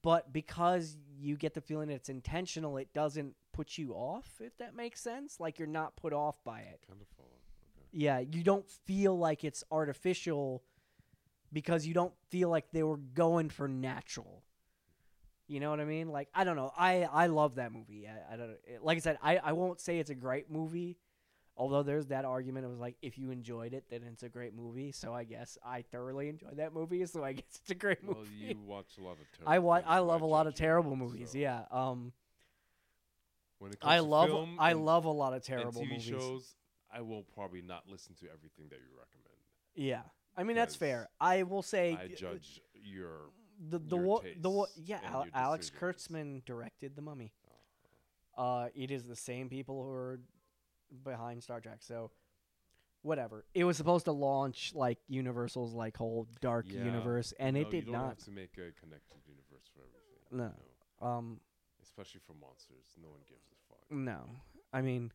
but because you get the feeling that it's intentional it doesn't put you off if that makes sense like you're not put off by it Kind of. Okay. yeah you don't feel like it's artificial because you don't feel like they were going for natural you know what i mean like i don't know i i love that movie i, I don't like i said I, I won't say it's a great movie although there's that argument it was like if you enjoyed it then it's a great movie so i guess i thoroughly enjoyed that movie so i guess it's a great movie. Well, you watch a lot of terrible. I wa- things, I love a lot of terrible movies. so Yeah. Um When it comes I to love film I and- love a lot of terrible TV movies. shows, I will probably not listen to everything that you recommend. Yeah. I mean that's fair. I will say I judge your. The the your wo- the tastes yeah, and Al- your Alex decisions. Kurtzman directed The Mummy. uh, Uh it is the same people who are behind Star Trek. So whatever. It was supposed to launch like Universal's like whole dark Yeah. universe and no, it did you don't not. have to make a connected universe for everything. No. you know, Um especially for monsters, no one gives a fuck. No. I mean,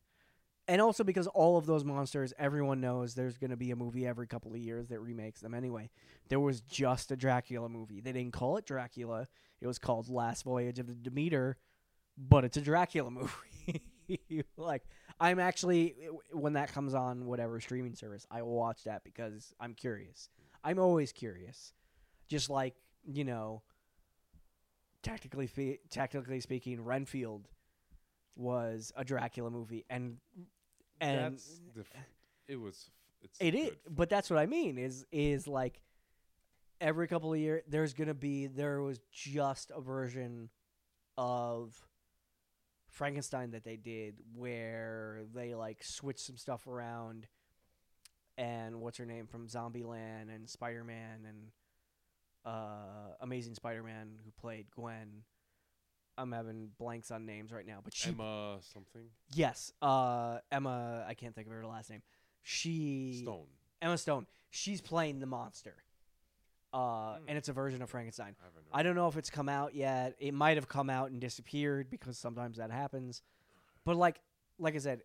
and also because all of those monsters, everyone knows there's going to be a movie every couple of years that remakes them anyway. There was just a Dracula movie. They didn't call it Dracula. It was called Last Voyage of the Demeter, but it's a Dracula movie. like I'm actually when that comes on whatever streaming service, I will watch that because I'm curious. I'm always curious. Just like, you know, technically fe- speaking, Renfield was a Dracula movie, and and That's it was. It's it is. But that's what I mean is is like every couple of years there's gonna be there was just a version of Frankenstein that they did where they like switched some stuff around and what's her name from Zombieland and Spider-Man and uh Amazing Spider-Man who played Gwen. I'm having blanks on names right now, but she Emma something yes, uh Emma, I can't think of her last name. She Stone. Emma Stone. She's playing the monster. Uh, Hmm. and it's a version of Frankenstein. I. I don't know if it's come out yet. It might have come out and disappeared because sometimes that happens. But like like I said,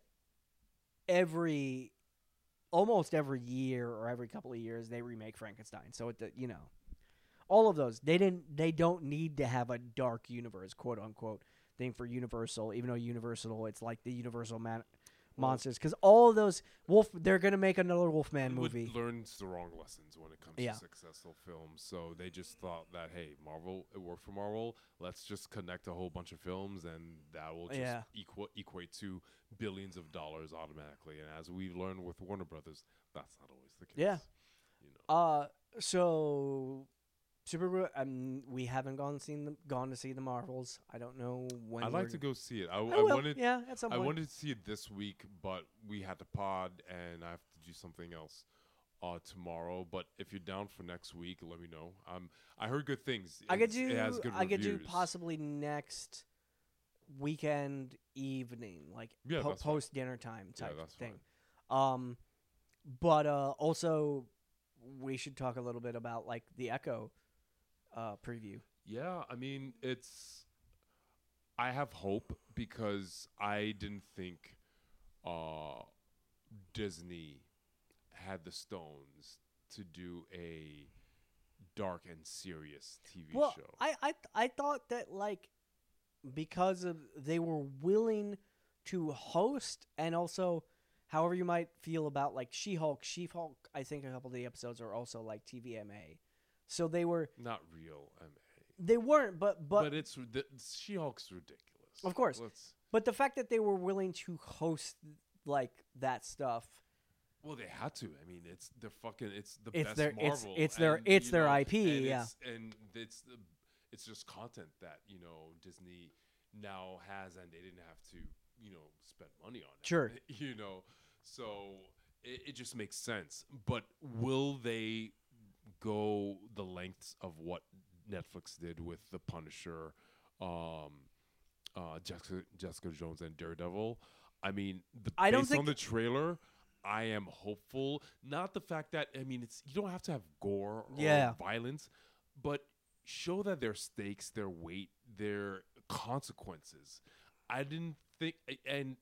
every almost every year or every couple of years they remake Frankenstein. So it you know, all of those they didn't they don't need to have a dark universe quote unquote thing for Universal. Even though Universal it's like the Universal man monsters because all of those Wolf they're gonna make another Wolfman movie. learns the wrong lessons when it comes Yeah. to successful films. So they just thought that hey, Marvel, it worked for Marvel. Let's just connect a whole bunch of films, and that will just Yeah. equa- equate to billions of dollars automatically. And as we've learned with Warner Brothers, that's not always the case. Yeah. You know. Uh, so Super. Um, we haven't gone seen the gone to see the Marvels. I don't know when. I'd like to go see it. I, I, I will. wanted. yeah, at some I point. wanted to see it this week, but we had to pod, and I have to do something else uh, tomorrow. But if you're down for next week, let me know. Um, I heard good things. I could do. It has good I could do possibly next weekend evening, like Yeah, po- post dinner time Yeah, type that's thing. Um, but uh, also we should talk a little bit about like the Echo uh preview. Yeah, I mean, it's. I have hope because I didn't think uh, Disney had the stones to do a dark and serious TV well, show. I, I I thought that like because of they were willing to host and also however you might feel about like She-Hulk, She-Hulk I think a couple of the episodes are also like TVMA. So they were Not real MA. they weren't but but But, it's She-Hulk's ridiculous. Of course. Let's, but the fact that they were willing to host like that stuff well, they had to. I mean, it's their fucking. It's the It's best their- it's- Marvel. it's their- and, it's their know, IP, and yeah. It's, and it's the, it's just content that you know Disney now has, and they didn't have to you know spend money on it. Sure. You know, so it, it just makes sense. But will they go the lengths of what Netflix did with The Punisher, um, uh, Jessica, Jessica Jones, and Daredevil? I mean, the, I don't based on the trailer, I am hopeful. Not the fact that I mean, it's you don't have to have gore or Yeah. violence, but show that their stakes, their weight, their consequences. I didn't think, and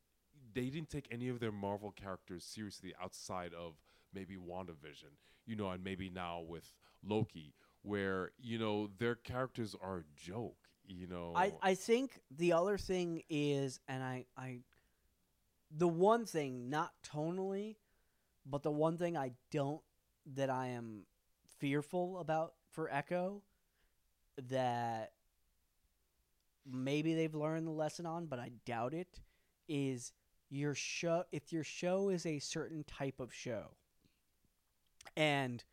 they didn't take any of their Marvel characters seriously outside of maybe WandaVision, you know, and maybe now with Loki, where you know their characters are a joke. You know, I, I think the other thing is, and I, I, the one thing, not tonally, but the one thing I don't, that I am fearful about for Echo, that maybe they've learned the lesson on, but I doubt it, is your show, if your show is a certain type of show, and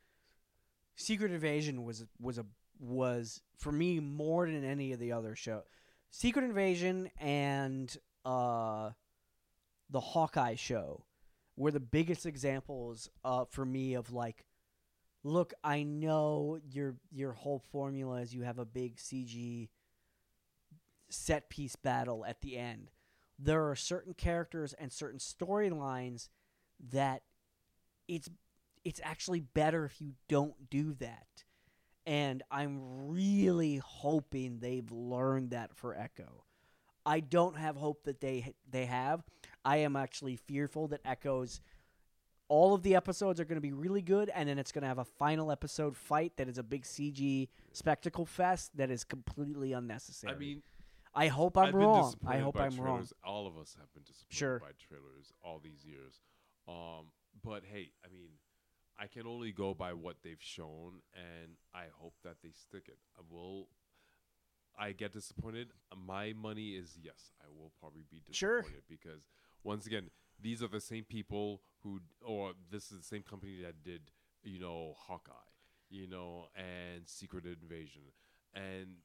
Secret Invasion was was a was for me more than any of the other show. Secret Invasion and uh, the Hawkeye show were the biggest examples uh, for me of like, look, I know your your whole formula is you have a big CG set piece battle at the end. There are certain characters and certain storylines that it's it's actually better if you don't do that. And I'm really hoping they've learned that for Echo. I don't have hope that they they have. I am actually fearful that Echo's all of the episodes are going to be really good and then it's going to have a final episode fight that is a big CG spectacle fest that is completely unnecessary. I mean, I hope I'm I've wrong. I hope I'm wrong. All of us have been disappointed Sure. by trailers all these years. Um, but hey, I mean, I can only go by what they've shown, and I hope that they stick it. I will. I get disappointed. My money is yes. I will probably be Sure. disappointed because once again, these are the same people who, or this is the same company that did, you know, Hawkeye, you know, and Secret Invasion, and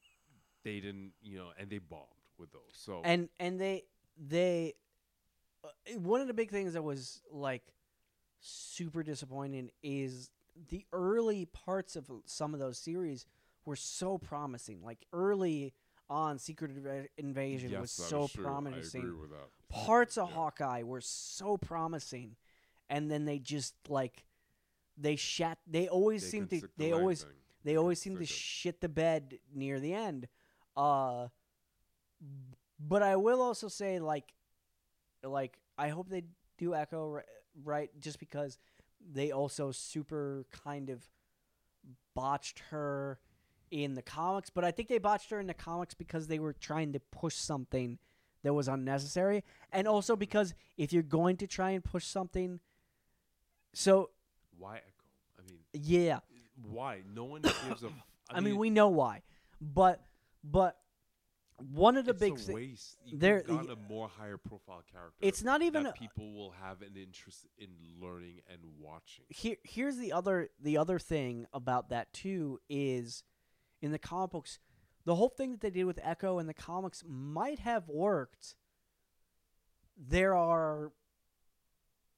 they didn't, you know, and they bombed with those. So and and they they uh, one of the big things that was like super disappointing is the early parts of some of those series were so promising. Like early on, Secret Inva- Invasion yes, was so is true. I promising. agree with that. Parts of Yeah. Hawkeye were so promising, and then they just like they shat. They always They seem to. the They always thing. they always seem to it. shit the bed near the end. Uh, but I will also say like, like I hope they do Echo right, just because they also super kind of botched her in the comics. But I think they botched her in the comics because they were trying to push something that was unnecessary, and also because if you're going to try and push something, so Why Echo? I mean, yeah. why? No one gives a. f- I, mean, we know why, but but one of the it's big a thi- waste. You there- got a more higher profile character. it's not even that a, people will have an interest in learning and watching. here. Here's the other the other thing about that too is in the comic books, the whole thing that they did with Echo in the comics might have worked. There are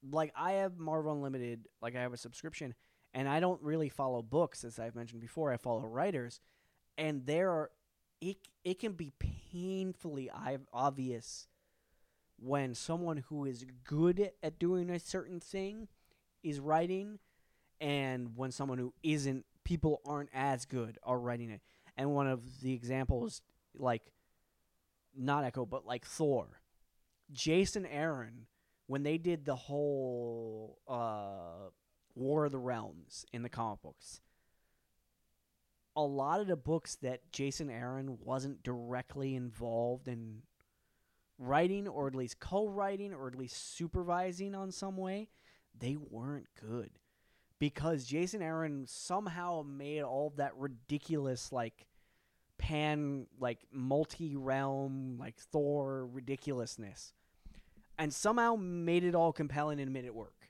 like I have Marvel Unlimited, like I have a subscription, and I don't really follow books as I've mentioned before. I follow writers, and there are it it can be painfully obvious when someone who is good at doing a certain thing is writing and when someone who isn't people aren't as good are writing it. And one of the examples like not echo but like thor. Jason aaron when they did the whole uh war of the realms in the comic books a lot of the books that jason aaron wasn't directly involved in writing or at least co-writing or at least supervising on some way they weren't good because Jason Aaron somehow made all that ridiculous like pan like multi-realm like Thor ridiculousness and somehow made it all compelling and made it work.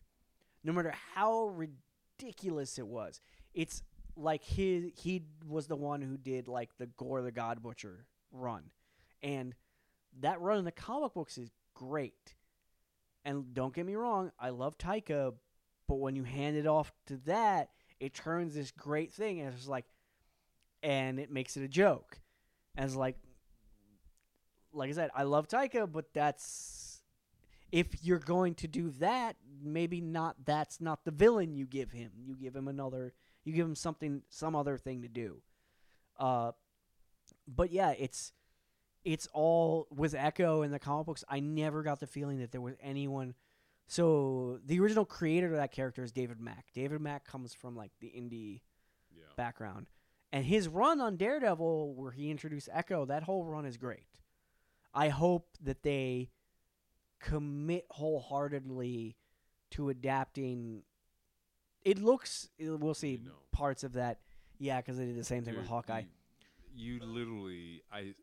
No matter how ridiculous it was. It's like he he was the one who did like the Gorr the God Butcher run. And that run in the comic books is great. And don't get me wrong, I love Taika, but when you hand it off to that, it turns this great thing and it's like and it makes it a joke. And it's like like I said, I love Taika, but that's if you're going to do that, maybe not that's not the villain you give him. You give him another you give them something some other thing to do. Uh but yeah, it's it's all with Echo in the comic books. I never got the feeling that there was anyone. So the original creator of that character is David Mack. David Mack comes from like the indie Yeah. background, and his run on Daredevil, where he introduced Echo, that whole run is great. I hope that they commit wholeheartedly to adapting. It looks. We'll see know. parts of that. Yeah, because they did the same thing with Dude, Hawkeye. You, you literally, I.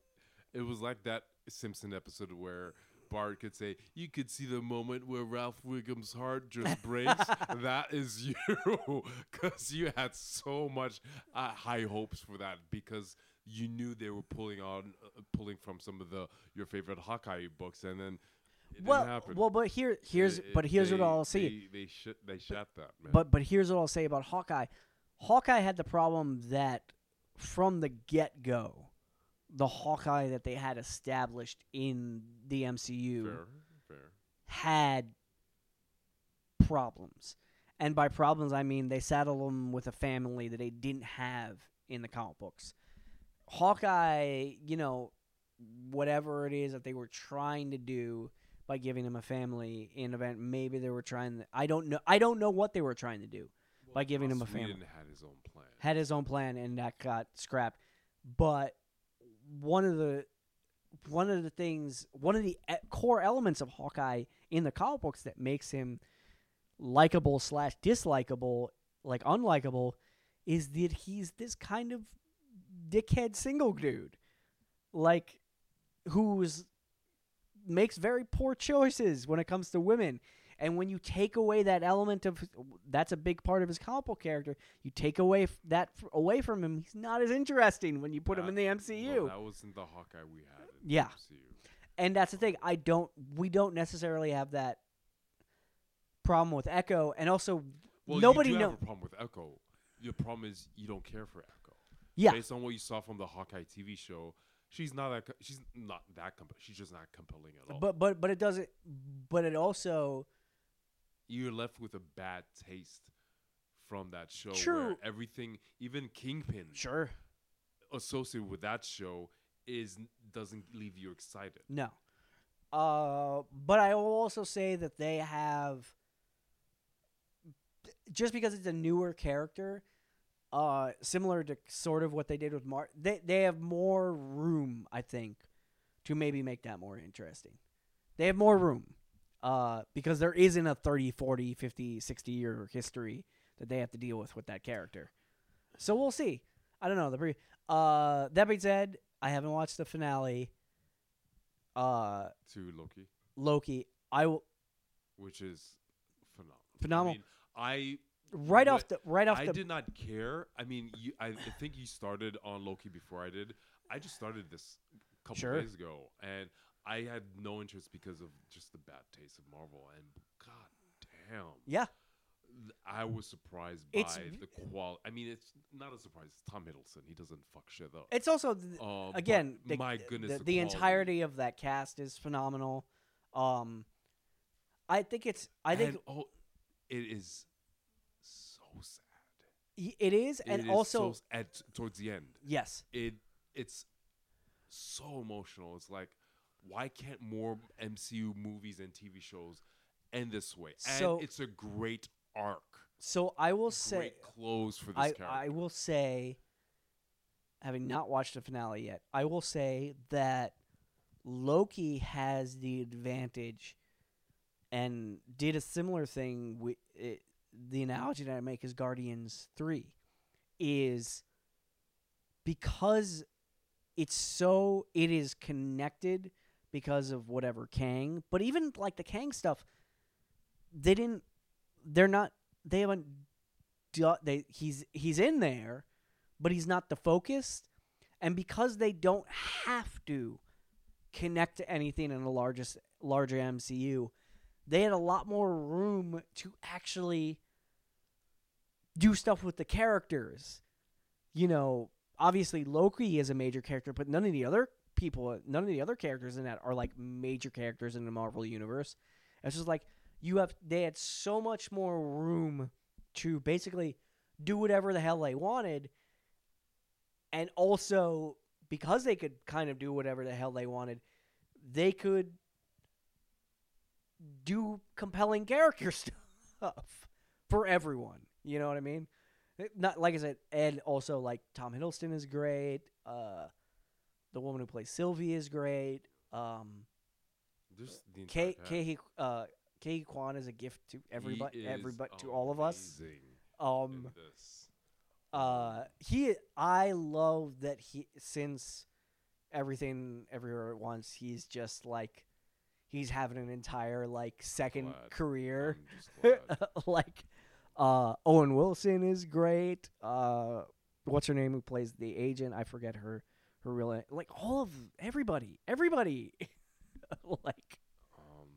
It was like that Simpson episode where Bart could say, "You could see the moment where Ralph Wiggum's heart just breaks." that is you, because you had so much uh, high hopes for that because you knew they were pulling on, uh, pulling from some of the your favorite Hawkeye books, and then well, well, but here, here's, It- it- but here's they, what I'll see. They they, sh- they shot that man. But but here's what I'll say about Hawkeye. Hawkeye had the problem that from the get go, the Hawkeye that they had established in the MCU fair, fair. had problems. And by problems, I mean they saddled him with a family that they didn't have in the comic books. Hawkeye, you know, whatever it is that they were trying to do by giving him a family in event, maybe they were trying. To, I don't know. I don't know what they were trying to do. by giving him a family. Had his own plan. Had his own plan, and that got scrapped. But one of the one of the things, one of the core elements of Hawkeye in the comic books that makes him likable slash dislikable, like unlikable, is that he's this kind of dickhead single dude, like who's makes very poor choices when it comes to women. And when you take away that element of that's a big part of his comic book character, you take away f- that away from him, he's not as interesting when you put him in the MCU. Well, that wasn't the Hawkeye we had. In Yeah. The MCU. and that's the thing. I don't. We don't necessarily have that problem with Echo, and also Well, nobody knows. a problem with Echo. Your problem is you don't care for Echo. Yeah, Based on what you saw from the Hawkeye TV show, she's not that. co- She's not that. Comp- she's just not compelling at all. but but but it doesn't. But it also you're left with a bad taste from that show. Where True. everything, even Kingpin, sure associated with that show, is doesn't leave you excited. no. Uh, but I will also say that they have just because it's a newer character, uh, similar to sort of what they did with Mar. They they have more room, I think, to maybe make that more interesting. They have more room. Uh, because there isn't a 30, 40, 50, 60 year history that they have to deal with with that character. So we'll see. I don't know. The pre- uh, that being said, I haven't watched the finale. Uh, To Loki, Loki. I will which is phenomenal. Phenomenal. I mean, I right off the right off I the did not care. I mean, you, I, I think you started on Loki before I did. I just started this a couple Sure. days ago, and I had no interest because of just the bad taste of Marvel. And god damn, yeah. I was surprised by v- the quality. I mean, it's not a surprise. It's Tom Hiddleston. He doesn't fuck shit up. It's also th- Um, again the, my goodness, the, the, the entirety of that cast is phenomenal. Um, I think it's I think And, oh, it is sad. it is, and It is also so at towards the end. yes, it it's so emotional. It's like, why can't more MCU movies and TV shows end this way? And So- it's a great arc. so I will say close for this I character. I will say, having not watched the finale yet, I will say that Loki has the advantage, and did a similar thing with it, the analogy that I make is Guardians Three, is because it's so it is connected because of whatever Kang, but even like the Kang stuff, they didn't. They're not. They haven't. They he's he's in there, but he's not the focus, and because they don't have to connect to anything in the largest larger MCU, they had a lot more room to actually do stuff with the characters. You know, obviously Loki is a major character, but none of the other people, none of the other characters in that are like major characters in the Marvel universe. It's just like you have they had so much more room to basically do whatever the hell they wanted and also because they could kind of do whatever the hell they wanted they could do compelling character stuff for everyone you know what i mean It- not like i said and also like tom hiddleston is great uh the woman who plays sylvie is great um Just the cast. Ke uh Ke Quan is a gift to everybody, everybody to all of us. Um, uh, he, I love that he since everything everywhere at once, he's just like he's having an entire like second Glad. career. I'm just glad. like uh, Owen Wilson is great. Uh, what's her name who plays the agent? I forget her her real name. Like all of everybody, everybody. like um,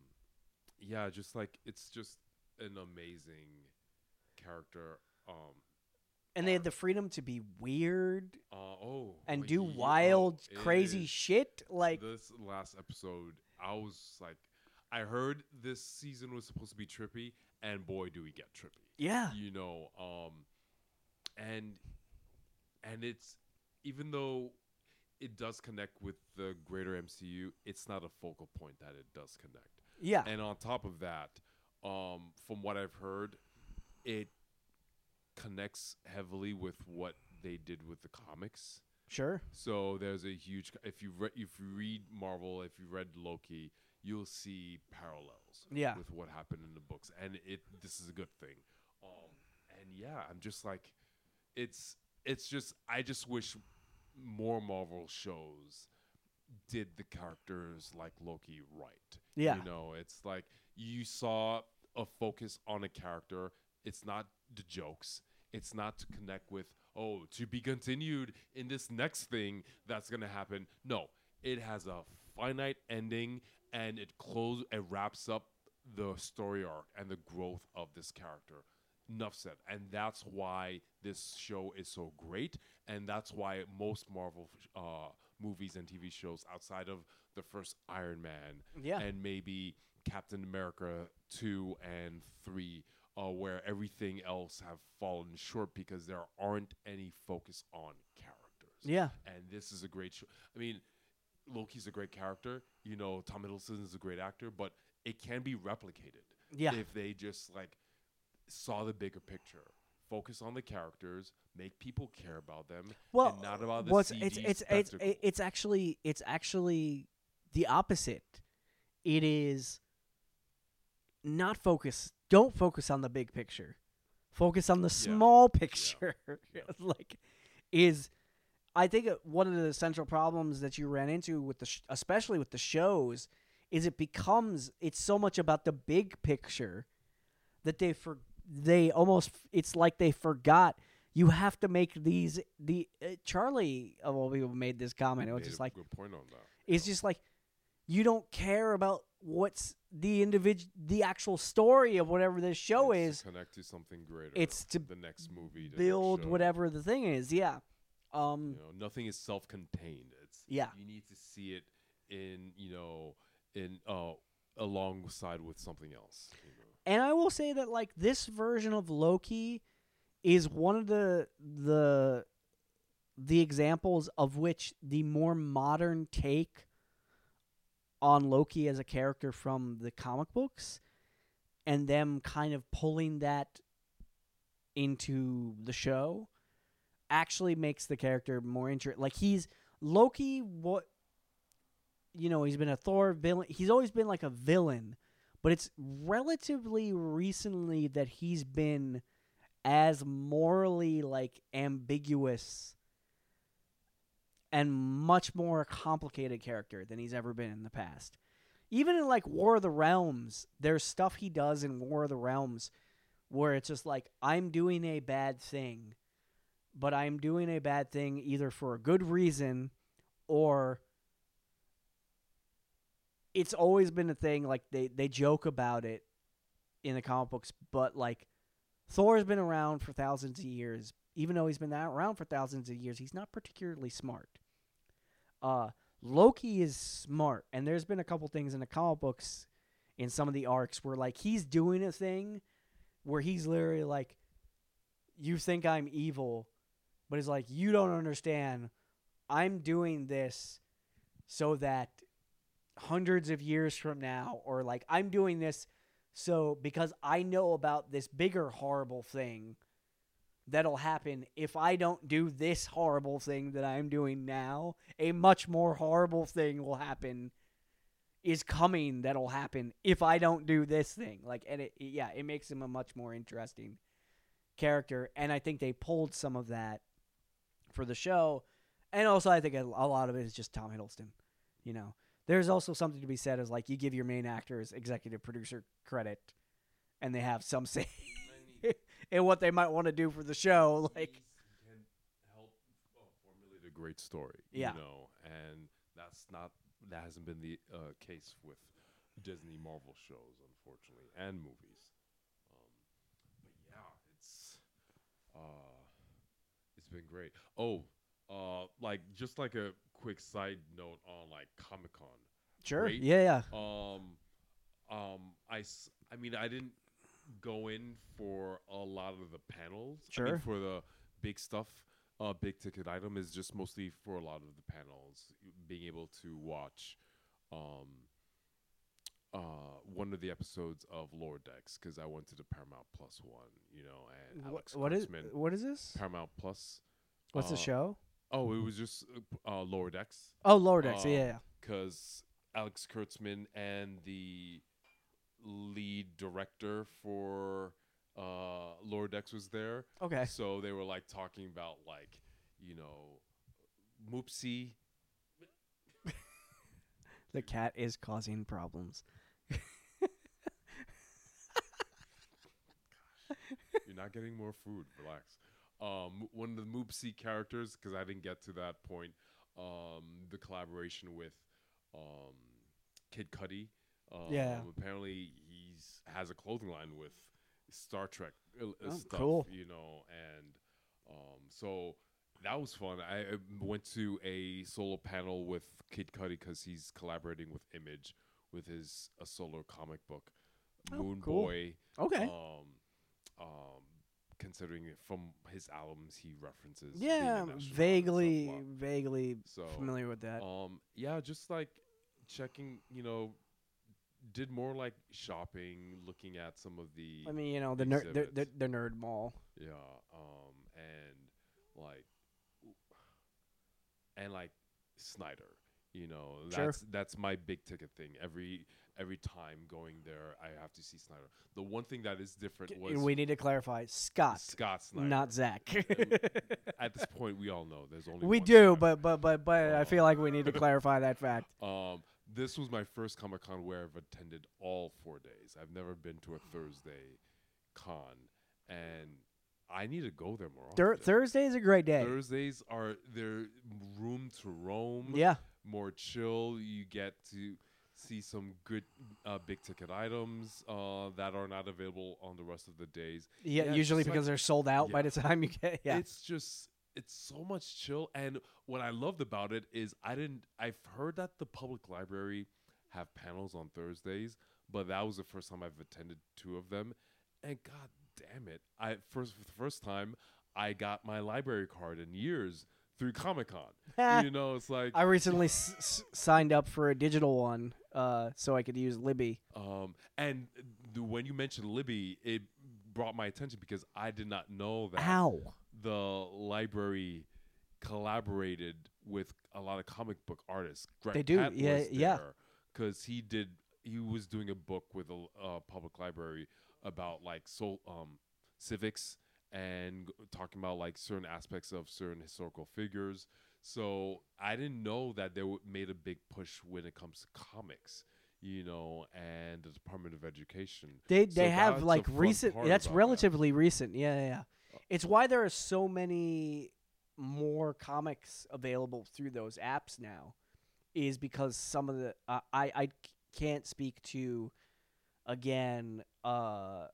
yeah, just like it's just an amazing character. Um, and they had the freedom to be weird uh, oh, and oh, do wild, crazy shit. Like, this last episode, I was like, I heard this season was supposed to be trippy, and boy, do we get trippy. Yeah, You know, um, and and it's even though it does connect with the greater MCU, it's not a focal point that it does connect. yeah, And on top of that, um, from what I've heard, it connects heavily with what they did with the comics. sure. So there's a huge. If you re- if you read Marvel, if you read Loki, you'll see parallels. Yeah. With what happened in the books, and it this is a good thing. Um, and yeah, I'm just like, it's it's just I just wish more Marvel shows did the characters like Loki right. Yeah. You know, it's like you saw a focus on a character. It's not the jokes. It's not to connect with, oh, to be continued in this next thing that's going to happen. No, it has a finite ending and it close it wraps up the story arc and the growth of this character. Enough said. And that's why this show is so great. And that's why most Marvel uh, movies and TV shows outside of the first Iron Man Yeah. and maybe Captain America 2 and 3 uh, where everything else have fallen short because there aren't any focus on characters. yeah. And this is a great show. I mean, Loki's a great character. You know, Tom Hiddleston is a great actor, but it can be replicated Yeah. if they just like saw the bigger picture. Focus on the characters, make people care about them, well, and not about the CG it's it's it's spectacle. it's actually it's actually the opposite. It is not focus. Don't focus on the big picture. Focus on the small picture. like is I think one of the central problems that you ran into with the sh- especially with the shows is it becomes it's so much about the big picture that they for they almost it's like they forgot you have to make these the uh, Charlie of all people made this comment it was just like good point on that. it's just like you don't care about what's the individual the actual story of whatever this show It's is to connect to something greater. It's to the next movie, next build whatever the thing is yeah um You know, nothing is self-contained. It's Yeah. You need to see it in you know in uh alongside with something else. You know. And I will say that like this version of Loki is one of the the the examples of which the more modern take on Loki as a character from the comic books and them kind of pulling that into the show actually makes the character more interesting. Like he's Loki what you know, he's been a Thor villain. He's always been like a villain, but it's relatively recently that he's been as morally like ambiguous and much more complicated character than he's ever been in the past. Even in like War of the Realms, there's stuff he does in War of the Realms where it's just like I'm doing a bad thing, but I'm doing a bad thing either for a good reason or it's always been a thing like they they joke about it in the comic books but like thor's been around for thousands of years. Even though he's been around for thousands of years he's not particularly smart. Uh loki is smart and there's been a couple things in the comic books in some of the arcs where like he's doing a thing where he's literally like you think i'm evil but it's like you don't understand. I'm doing this so that hundreds of years from now or like I'm doing this so because I know about this bigger horrible thing that'll happen if I don't do this horrible thing that I'm doing now a much more horrible thing will happen is coming that'll happen if I don't do this thing. Like and it yeah it makes him a much more interesting character and I think they pulled some of that for the show. And also I think a, a lot of it is just Tom Hiddleston you know there's also something to be said as like you give your main actors executive producer credit and they have some say in what they might want to do for the show like can help formulate a great story. Yeah. You know, and that's not that hasn't been the uh, case with Disney Marvel shows, unfortunately, and movies. Um, but yeah, it's uh, it's been great. Oh, uh, like just like a quick side note on like Comic Con. sure Great. yeah yeah Um, um, I, I mean, I didn't go in for a lot of the panels. I mean, Sure. for the big stuff, uh, big ticket item is just mostly for a lot of the panels. Being able to watch, um, uh, one of the episodes of Lower Decks because I went to the Paramount Plus one, you know, and Wha- Alex what is Kurtzman- what is this Paramount Plus. what's the uh, show Oh, it was just uh, Lower Decks oh lower decks uh, yeah, because Alex Kurtzman and the lead director for uh, Lower Decks was there. okay So they were like talking about like, you know, Moopsie. the cat is causing problems You're not getting more food. Relax. Um, one of the Moopsie characters, because I didn't get to that point. Um, the collaboration with um, Kid Cudi. Um, Yeah. Apparently, he's has a clothing line with Star Trek uh, Oh, stuff. cool. You know, and um, so that was fun. I I went to a solo panel with Kid Cudi because he's collaborating with Image with his a solo comic book, Oh, Moon cool. Boy. Okay. Um, um, considering it from his albums, he references. yeah, astronaut and stuff. vaguely, vaguely So familiar with that. um, yeah, just like checking, you know, did more like shopping, looking at some of the I mean, you know, the nerd, the, the, the nerd mall. yeah, um, and like, and like Snyder, you know, Sure. that's that's my big ticket thing. Every every time going there, I have to see Snyder. The one thing that is different was we need to clarify, Scott, Scott Snyder. not Zach. At this point, we all know there's only we do, Snyder. but but but but I feel like we need to clarify that fact. Um, this was my first Comic Con where I've attended all four days. I've never been to a Thursday con, and I need to go there more Thur- often. Thursday is a great day. Thursdays are there room to roam, Yeah, more chill. You get to see some good uh, big ticket items uh, that are not available on the rest of the days. yeah. Yeah, usually just like- because they're sold out by the time you get. Yeah, It's just it's so much chill and what I loved about it is I didn't I've heard that the public library have panels on Thursdays, but that was the first time I've attended two of them and god damn it. I first for the first time I got my library card in years through Comic-Con. you know, it's like I recently s- s- signed up for a digital one, uh, so I could use Libby. Um, and the, when you mentioned Libby, it brought my attention because I did not know that Ow! the library collaborated with a lot of comic book artists. Greg They do, Pak yeah, was yeah. Because he did, he was doing a book with a uh, public library about like so um civics and talking about like certain aspects of certain historical figures. So I didn't know that they made a big push when it comes to comics, you know, and the Department of Education. They So they have like recent. That's about that. relatively recent. Yeah, yeah, yeah. It's why there are so many more comics available through those apps now, is because some of the uh, I I can't speak to, again, uh,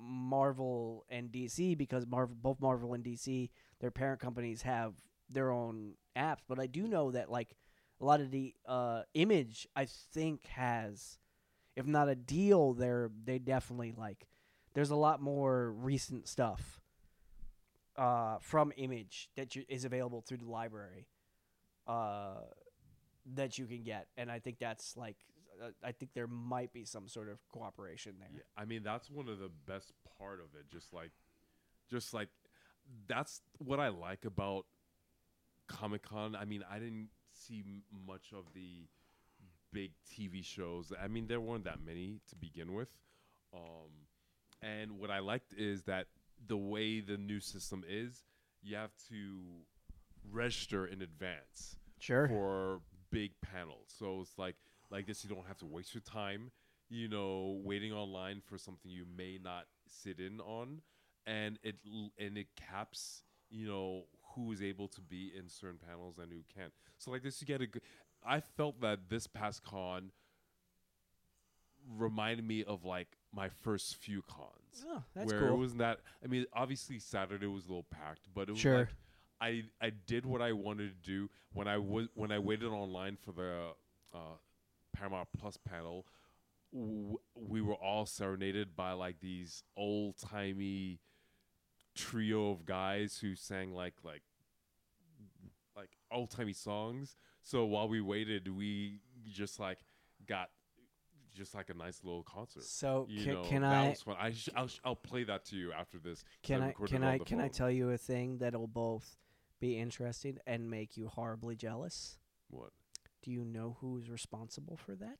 Marvel and DC because Marvel both Marvel and DC their parent companies have their own apps, but I do know that like a lot of the uh, Image I think has if not a deal there they definitely like there's a lot more recent stuff uh, from image that you, is available through the library uh, that you can get. And i think that's like uh, i think there might be some sort of cooperation there Yeah, I mean that's one of the best part of it. Just like, just like, that's what I like about Comic Con. I mean, I didn't see much of the big TV shows. I mean, there weren't that many to begin with. Um, and what I liked is that the way the new system is, you have to register in advance sure for big panels. So it's like like this you don't have to waste your time, you know, waiting online for something you may not sit in on and it and it caps, you know, who is able to be in certain panels and who can't. So like this you get a good I felt that this past con reminded me of like my first few cons oh, that's where it wasn't that I mean obviously Saturday was a little packed, but it was Sure. like I I did what I wanted to do when I was when I waited online for the uh, Paramount Plus panel. W- we were all serenaded by like these old timey trio of guys who sang like like like old timey songs. So while we waited, we just like got just like a nice little concert. so You can, know, can i. I sh- I'll, sh- I'll play that to you after this. can i can i can i tell you a thing that'll both be interesting and make you horribly jealous what? Do you know who's responsible for that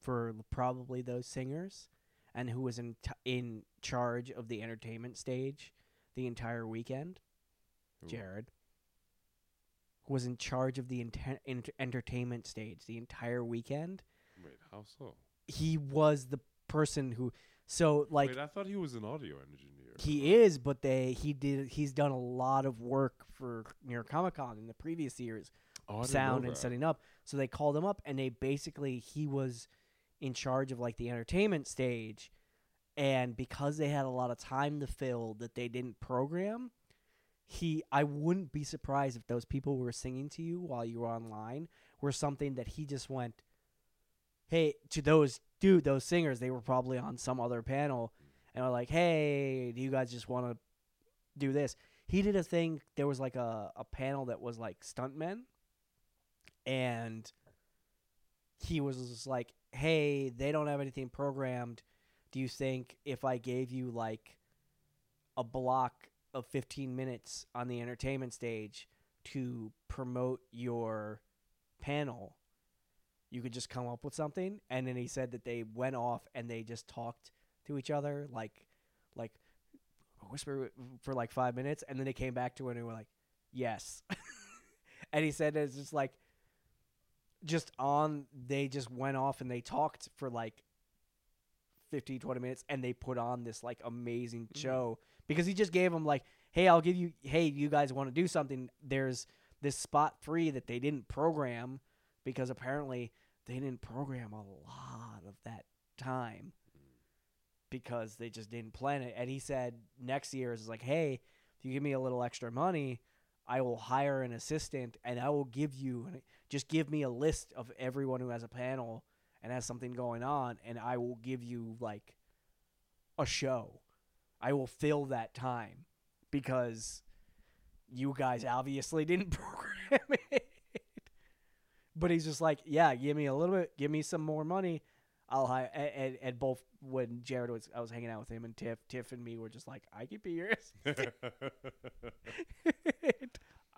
for l- probably those singers and who was in t- in charge of the entertainment stage the entire weekend Who? jared who was in charge of the enter- ent- entertainment stage the entire weekend Wait, how so? he was the person who so like Wait, I thought he was an audio engineer. he is but they he did he's done a lot of work for New York Comic Con in the previous years Oh, know sound and setting up. So they called him up, and they basically he was in charge of like the entertainment stage, and because they had a lot of time to fill that they didn't program, he I wouldn't be surprised if those people who were singing to you while you were online were something that he just went, hey to those dude those singers they were probably on some other panel, and were like, hey, do you guys just want to do this? He did a thing. There was like a a panel that was like stuntmen and he was like, "Hey, they don't have anything programmed. Do you think if I gave you like a block of 15 minutes on the entertainment stage to promote your panel, you could just come up with something?" And then he said that they went off and they just talked to each other like like whisper for like 5 minutes and then they came back to it and were like, "Yes." and he said it's just like just on they just went off and they talked for like 15 20 minutes and they put on this like amazing Mhm. show because he just gave them like hey i'll give you hey you guys want to do something there's this spot free that they didn't program because apparently they didn't program a lot of that time because they just didn't plan it and he said next year is like hey if you give me a little extra money I will hire an assistant and I will give you just give me a list of everyone who has a panel and has something going on and I will give you like a show. I will fill that time because you guys obviously didn't program it. But he's just like, yeah, give me a little bit, give me some more money. I'll hire and, and, and both when Jared was I was hanging out with him and Tiff, Tiff and me were just like, I could be yours.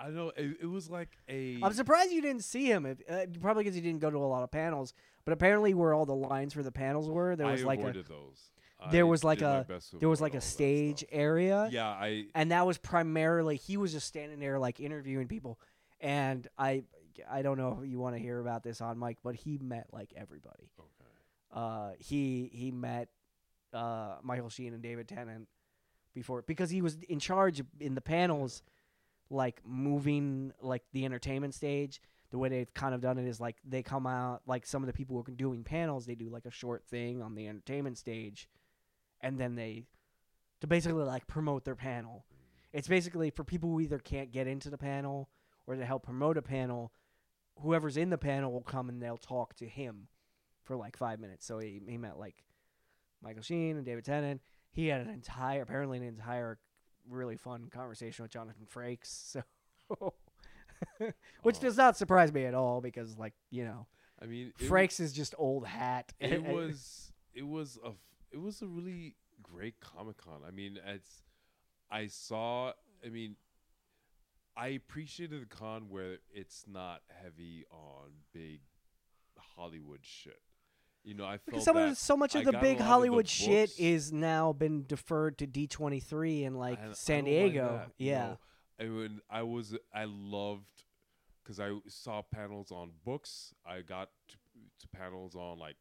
I know it, it was like a. I'm surprised you didn't see him. If, uh, probably because you didn't go to a lot of panels. But apparently, where all the lines for the panels were, there was I like a those. there I was like a- there was like a stage area, Yeah, I and that was primarily he was just standing there like interviewing people. And I I don't know if you want to hear about this on mic, but he met like everybody. okay. Uh, he he met uh, Michael Sheen and David Tennant before because he was in charge in the panels, like moving like the entertainment stage. The way they've kind of done it is like they come out like some of the people who are doing panels, they do like a short thing on the entertainment stage, and then they to basically like promote their panel. It's basically for people who either can't get into the panel or to help promote a panel. Whoever's in the panel will come and they'll talk to him for like five minutes. So he, he met like Michael Sheen and David Tennant. He had an entire, apparently an entire really fun conversation with Jonathan Frakes. So, which Oh. does not surprise me at all because, like, you know, I mean, Frakes is just old hat. It was it was a it was a really great Comic Con. I mean, it's I saw. I mean, I appreciated the con where it's not heavy on big Hollywood shit. You know, I felt because some that so much I of the big of the Hollywood shit is now been deferred to D twenty three and like I San like Diego. you yeah, know. I mean, I was I loved because I saw panels on books. I got to, to panels on like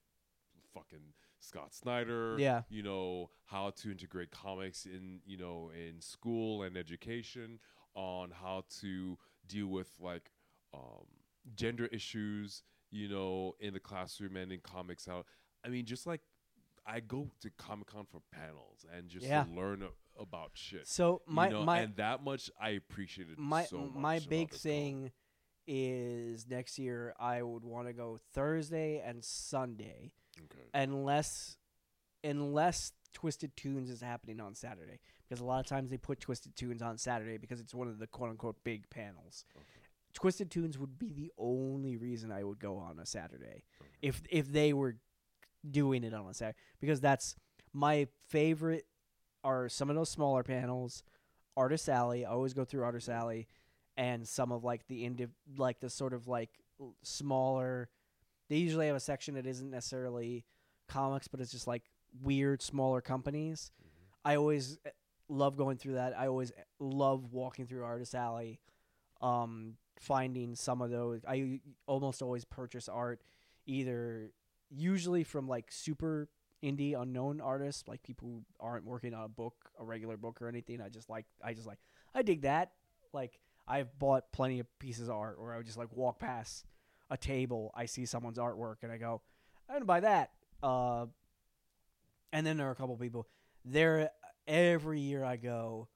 fucking Scott Snyder. Yeah. You know how to integrate comics in you know in school and education. On how to deal with like um, gender issues. You know, in the classroom and in comics. out. I mean, just like I go to Comic Con for panels and just Yeah. to learn a, about shit. So my you know, my and that much I appreciated my so much. my big thing is next year I would want to go Thursday and Sunday Okay. unless unless Twisted Tunes is happening on Saturday because a lot of times they put Twisted Tunes on Saturday because it's one of the quote unquote big panels. Okay. Twisted Tunes would be the only reason I would go on a Saturday if if they were doing it on a Saturday because that's my favorite are some of those smaller panels. Artist Alley, I always go through Artist Alley, and some of like the indi- like the sort of like smaller. They usually have a section that isn't necessarily comics, but it's just like weird smaller companies. I always eh, love going through that. I always eh, love walking through Artist Alley, um, finding some of those. I almost always purchase art, either usually from like super indie unknown artists, like people who aren't working on a book, a regular book or anything. I just like, I just like, I dig that. Like, I've bought plenty of pieces of art where I would just like walk past a table, I see someone's artwork, and I go, I'm gonna buy that. Uh, and then there are a couple people there. Every year I go,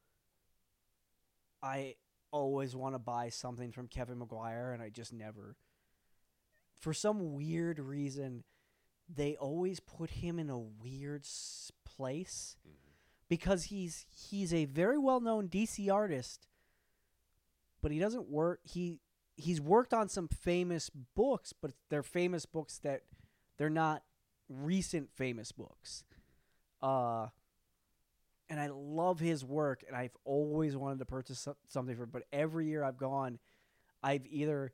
I always want to buy something from Kevin Maguire, and I just never. For some weird reason, they always put him in a weird s- place Mhm. because he's he's a very well known DC artist, but he doesn't work. He he's worked on some famous books, but they're famous books that they're not recent famous books. Uh, and I love his work, and I've always wanted to purchase something for. But every year I've gone, I've either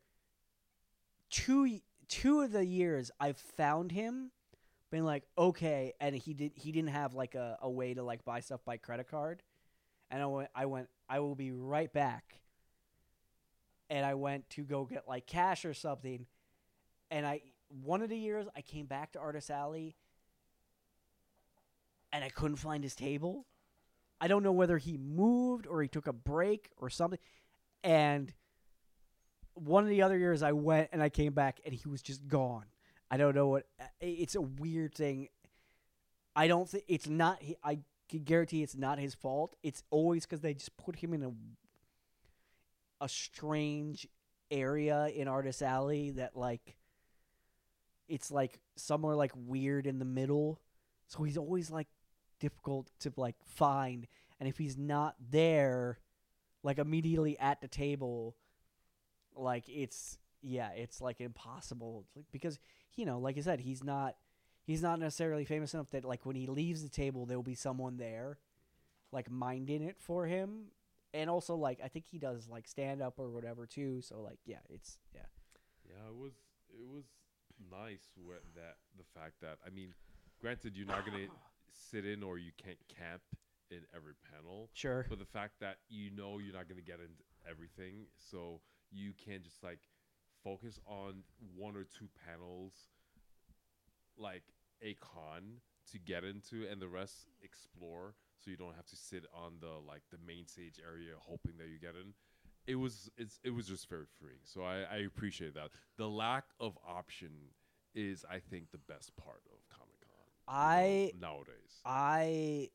two two of the years I've found him, been like okay, and he did he didn't have like a, a way to like buy stuff by credit card, and I went I went I will be right back. And I went to go get like cash or something, and I one of the years I came back to Artist Alley, and I couldn't find his table. I don't know whether he moved or he took a break or something. And one of the other years I went and I came back and he was just gone. I don't know what uh, it's a weird thing. I don't think it's not I can guarantee it's not his fault. It's always cuz they just put him in a a strange area in Artist Alley that like it's like somewhere like weird in the middle. So he's always like difficult to like find. And if he's not there like immediately at the table like it's yeah it's like impossible. Like, because you know like i said he's not he's not necessarily famous enough that like when he leaves the table there'll be someone there like minding it for him. And also like i think he does like stand up or whatever too. So like yeah it's yeah. Yeah, it was it was nice with that the fact that I mean, granted you're not gonna sit in or you can't camp in every panel, sure but the fact that you know you're not gonna get into everything, so you can just like focus on one or two panels, like a con to get into, and the rest explore, so you don't have to sit on the like the main stage area hoping that you get in. It was it's it was just very freeing, so I, I appreciate that. The lack of option is, I think, the best part of. I- nowadays. I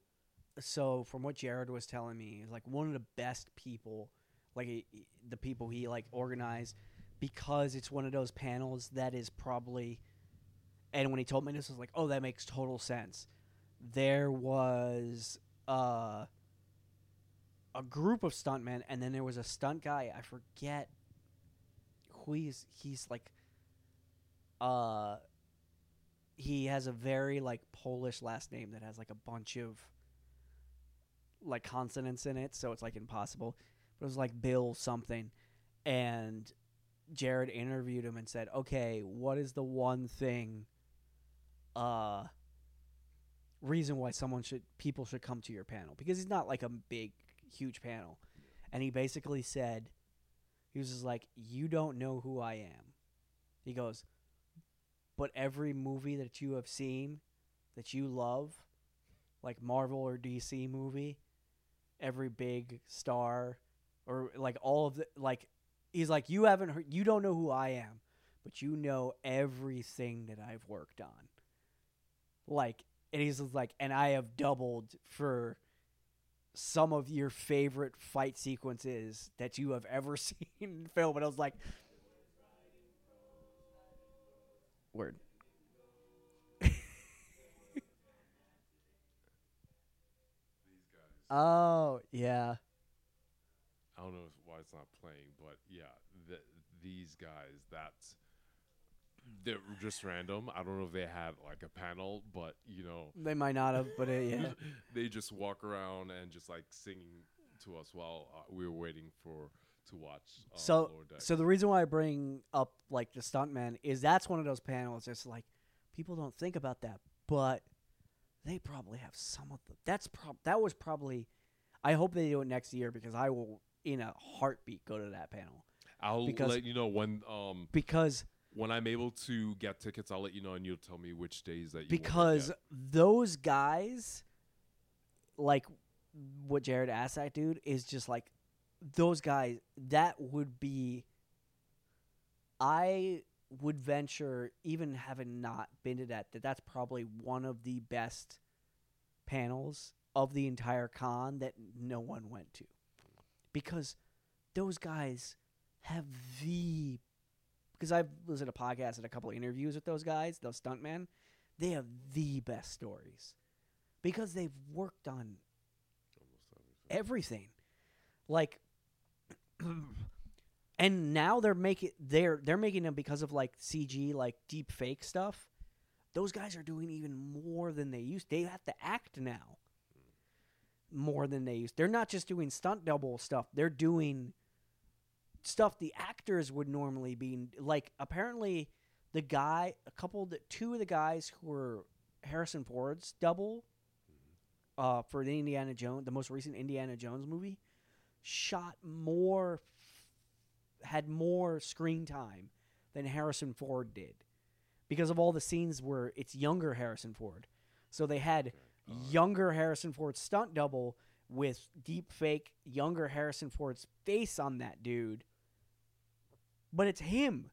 so from what Jared was telling me, like one of the best people, like he- the people he like organized, because it's one of those panels that is probably. And when he told me this, I was like, "Oh, that makes total sense." There was uh, a group of stuntmen, and then there was a stunt guy. I forget who he's. He's like, uh, he has a very like Polish last name that has like a bunch of like consonants in it, so it's like impossible. But it was like Bill something, and Jared interviewed him and said, "Okay, what is the one thing, uh, reason why someone should people should come to your panel? Because he's not like a big, huge panel." And he basically said, he was just like, "You don't know who I am." He goes, but every movie that you have seen that you love, like Marvel or DC movie, every big star or like all of the like he's like you haven't heard you don't know who I am, but you know everything that I've worked on. Like and he's like and I have doubled for some of your favorite fight sequences that you have ever seen in film and I was like Word. oh yeah. I don't know why it's not playing, but yeah, th these guys, that's they're just random. I don't know if they had like a panel, but you know, They might not have, but uh, yeah. they just walk around and just like singing to us while uh, we were waiting for to watch. Uh, So so the reason why I bring up like the stuntman is that's one of those panels. It's like people don't think about that, but they probably have some of the. That's prob that was probably. I hope they do it next year because I will in a heartbeat go to that panel I'll because- let you know when um because when I'm able to get tickets. I'll let you know, and you'll tell me which days that you because those guys, like what Jared asked that dude, is just like those guys that would be I would venture even having not been to that that that's probably one of the best panels of the entire con that no one went to. Because those guys have the because I've listened to podcasts and a couple of interviews with those guys, those stuntmen, they have the best stories. Because they've worked on everything. everything. Like and now they're making they're they're making them because of like CG like deep fake stuff. Those guys are doing even more than they used. They have to act now more than they used. They're not just doing stunt double stuff. They're doing stuff the actors would normally be like apparently the guy a couple the two of the guys who were Harrison Ford's double uh, for the Indiana Jones, the most recent Indiana Jones movie, shot more, had more screen time than Harrison Ford did, because of all the scenes where it's younger Harrison Ford. So they had Uh, younger Harrison Ford stunt double with deep fake younger Harrison Ford's face on that dude, but it's him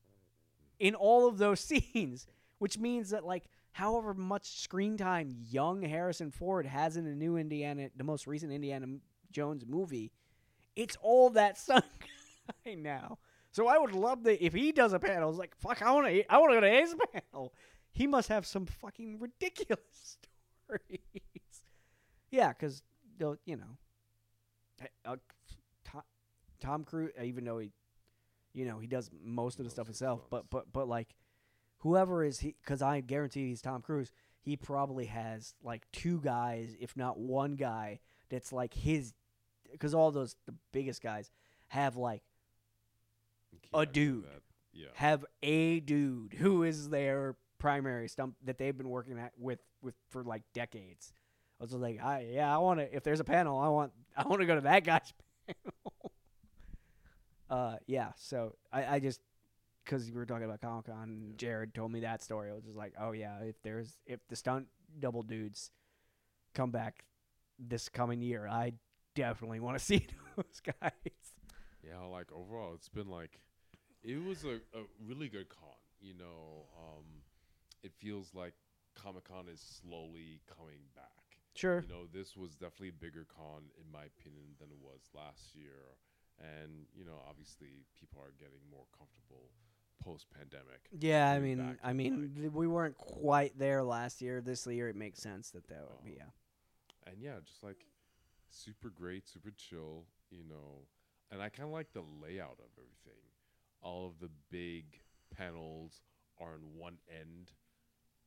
in all of those scenes, which means that like however much screen time young Harrison Ford has in the new Indiana, the most recent Indiana Jones movie, it's all that stunt guy now. So I would love that if he does a panel. It's like fuck, I want to, I want to go to his panel. He must have some fucking ridiculous stories. yeah, because they'll, you know, eh, uh, Tom, Tom Cruise, even though he, you know, he does most of the stuff himself, but but but like, whoever is he, because I guarantee he's Tom Cruise. He probably has like two guys, if not one guy, that's like his, because all those the biggest guys have like a dude. Yeah. have a dude who is their primary stump that they've been working at with with for like decades. I was like, I yeah, I want to. If there's a panel, I want I want to go to that guy's panel. uh, yeah. So I I just because we were talking about Comic Con, and Jared told me that story. I was just like, oh yeah, if there's if the stunt double dudes come back this coming year, I definitely want to see those guys. Yeah, like overall, it's been like it was a, a really good con. You know, um, it feels like Comic Con is slowly coming back. Sure. You know, this was definitely a bigger con in my opinion than it was last year, and you know, obviously, people are getting more comfortable post pandemic. Yeah, I mean, I mean, th- we weren't quite there last year. This year, it makes sense that that would be. Um, Yeah. and yeah, just like super great, super chill, you know. And I kind of like the layout of everything. All of the big panels are on one end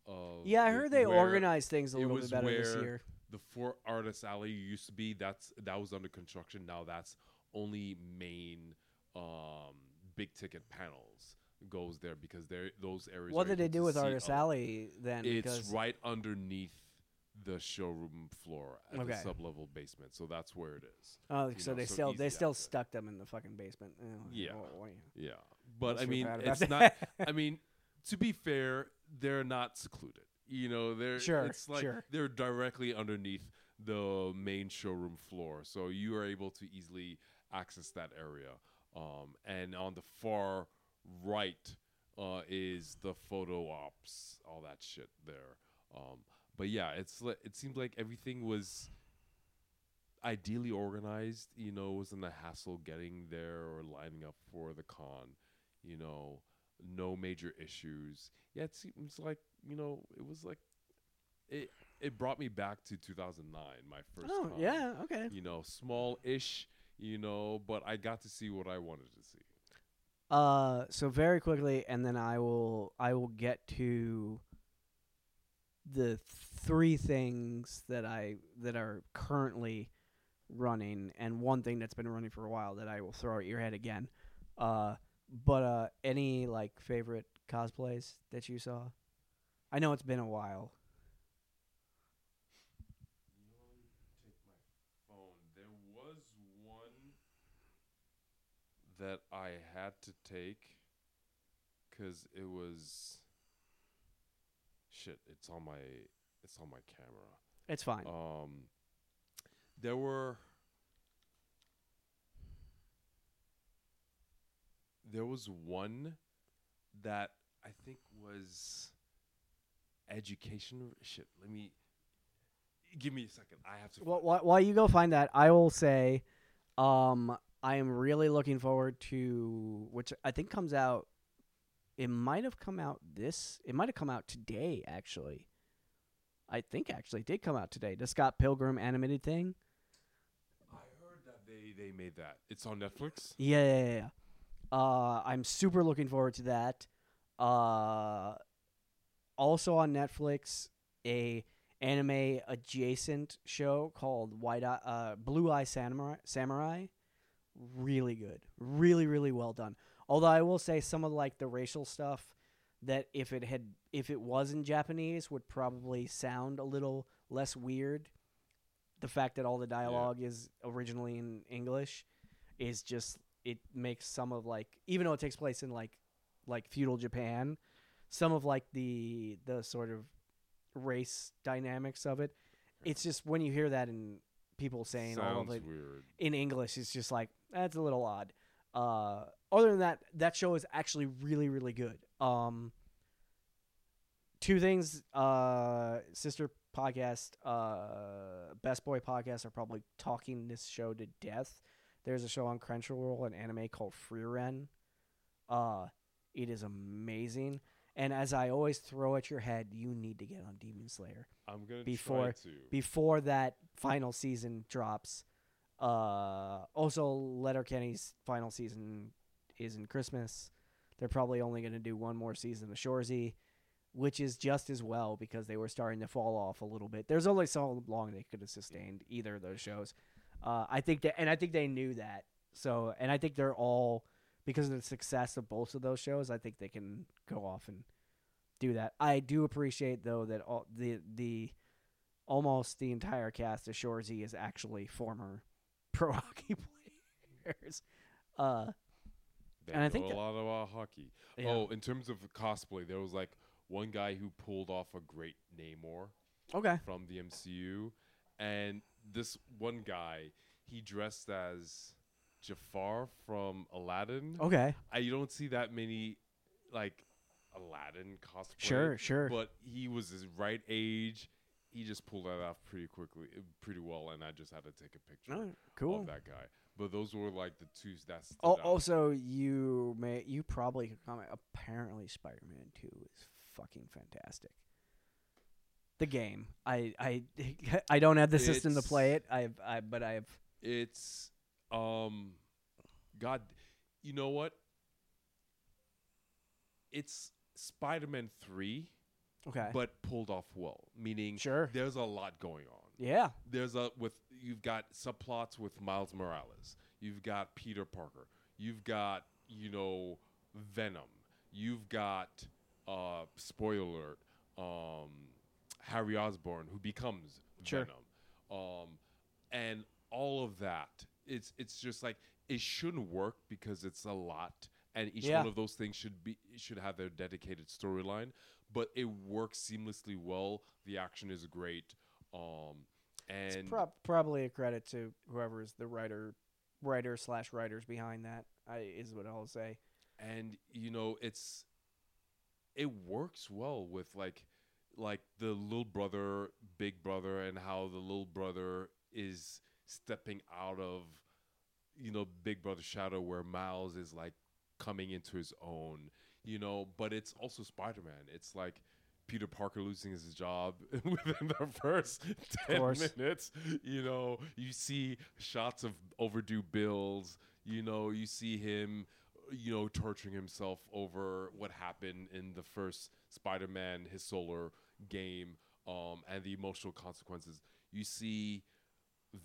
of. Yeah, I heard they organized things a little bit better this where year. The four Artist Alley used to be. That's that was under construction. Now that's only main um big ticket panels goes there because there those areas. What did they do with Artist Alley then? it's right underneath the showroom floor at Okay. the sub-level basement, so that's where it is. oh, you so know, they so still they still stuck them in the fucking basement. Oh, Yeah. what- what- Yeah, but I mean, it's not. I mean, to be fair, they're not secluded. You know, they're Sure, It's like sure. they're directly underneath the main showroom floor, so you are able to easily access that area. Um, and on the far right uh, is the photo ops, all that shit there. Um, but yeah, it's it seems like everything was ideally organized. You know, it wasn't a hassle getting there or lining up for the con. You know, no major issues. Yeah, it seems like you know it was like it. It brought me back to 2009, my first. oh con. yeah, okay. You know, small-ish. You know, but I got to see what I wanted to see. Uh, so very quickly, and then I will I will get to the three things that I that are currently running, and one thing that's been running for a while that I will throw at your head again. Uh, but uh, any like favorite cosplays that you saw? I know it's been a while. There was one that I had to take because it was shit. It's on my it's on my camera. It's fine. Um, there were there was one that I think was education. Shit, let me give me a second. I have to. Well, wh- while you go find that, I will say, um, I am really looking forward to which I think comes out. It might have come out this. It might have come out today, actually. I think actually it did come out today. The Scott Pilgrim animated thing. I heard that they they made that. It's on Netflix. Yeah, yeah, yeah. yeah. Uh, I'm super looking forward to that. Uh, also on Netflix, a anime adjacent show called White Eye, uh, Blue Eye Samurai. Samurai, really good, really really well done. Although I will say some of like the racial stuff that if it had if it was in Japanese would probably sound a little less weird. The fact that all the dialogue is originally in English is just it makes some of like even though it takes place in like like feudal Japan, some of like the the sort of race dynamics of it. It's just when you hear that in people saying all of it weird. in English, it's just like that's a little odd. Uh, other than that, that show is actually really really good. Um, two things. Uh, sister podcast, uh, Best Boy podcast are probably talking this show to death. There's a show on Crunchyroll, an anime called Frieren. Uh, it is amazing. And as I always throw at your head, you need to get on Demon Slayer I'm gonna before- before that final season drops. Uh, also, Letterkenny's final season is in Christmas. They're probably only going to do one more season of Shoresy, which is just as well because they were starting to fall off a little bit. There's only so long they could have sustained either of those shows. Uh, I think that, and I think they knew that. So, and I think they're all because of the success of both of those shows. I think they can go off and do that. I do appreciate though that all the the almost the entire cast of Shoresy is actually former pro hockey players. Uh, They and I think a lot about hockey. yeah. Oh, in terms of cosplay, there was like one guy who pulled off a great Namor okay. from the MCU, and this one guy he dressed as Jafar from Aladdin. Okay. I you don't see that many like Aladdin cosplay. Sure, sure. But he was his right age. He just pulled that off pretty quickly, uh, pretty well, and I just had to take a picture Oh, cool. of that guy. But those were like the two that's. Oh, also, you may you probably could comment. Apparently, Spider-Man Two is fucking fantastic. The game, I I I don't have the system to play it. I've I but I've It's um God you know what? It's Spider-Man 3 okay. but pulled off well, meaning Sure. there's a lot going on. yeah, There's a with you've got subplots with Miles Morales. You've got Peter Parker. You've got, you know, Venom. You've got uh spoiler alert, um Harry Osborn who becomes Sure. Venom. Um and all of that it's it's just like it shouldn't work because it's a lot and each Yeah. one of those things should be should have their dedicated storyline but it works seamlessly well the action is great um it's and prob- probably a credit to whoever is the writer, writer slash writers behind that. I is what I'll say. and you know it's it works well with like like the little brother big brother and how the little brother is stepping out of you know big brother shadow where miles is like coming into his own you know but it's also spider-man. It's like peter parker losing his job within the first 10 minutes you know. You see shots of overdue bills you know. You see him you know torturing himself over what happened in the first spider-man his solar game um and the emotional consequences. You see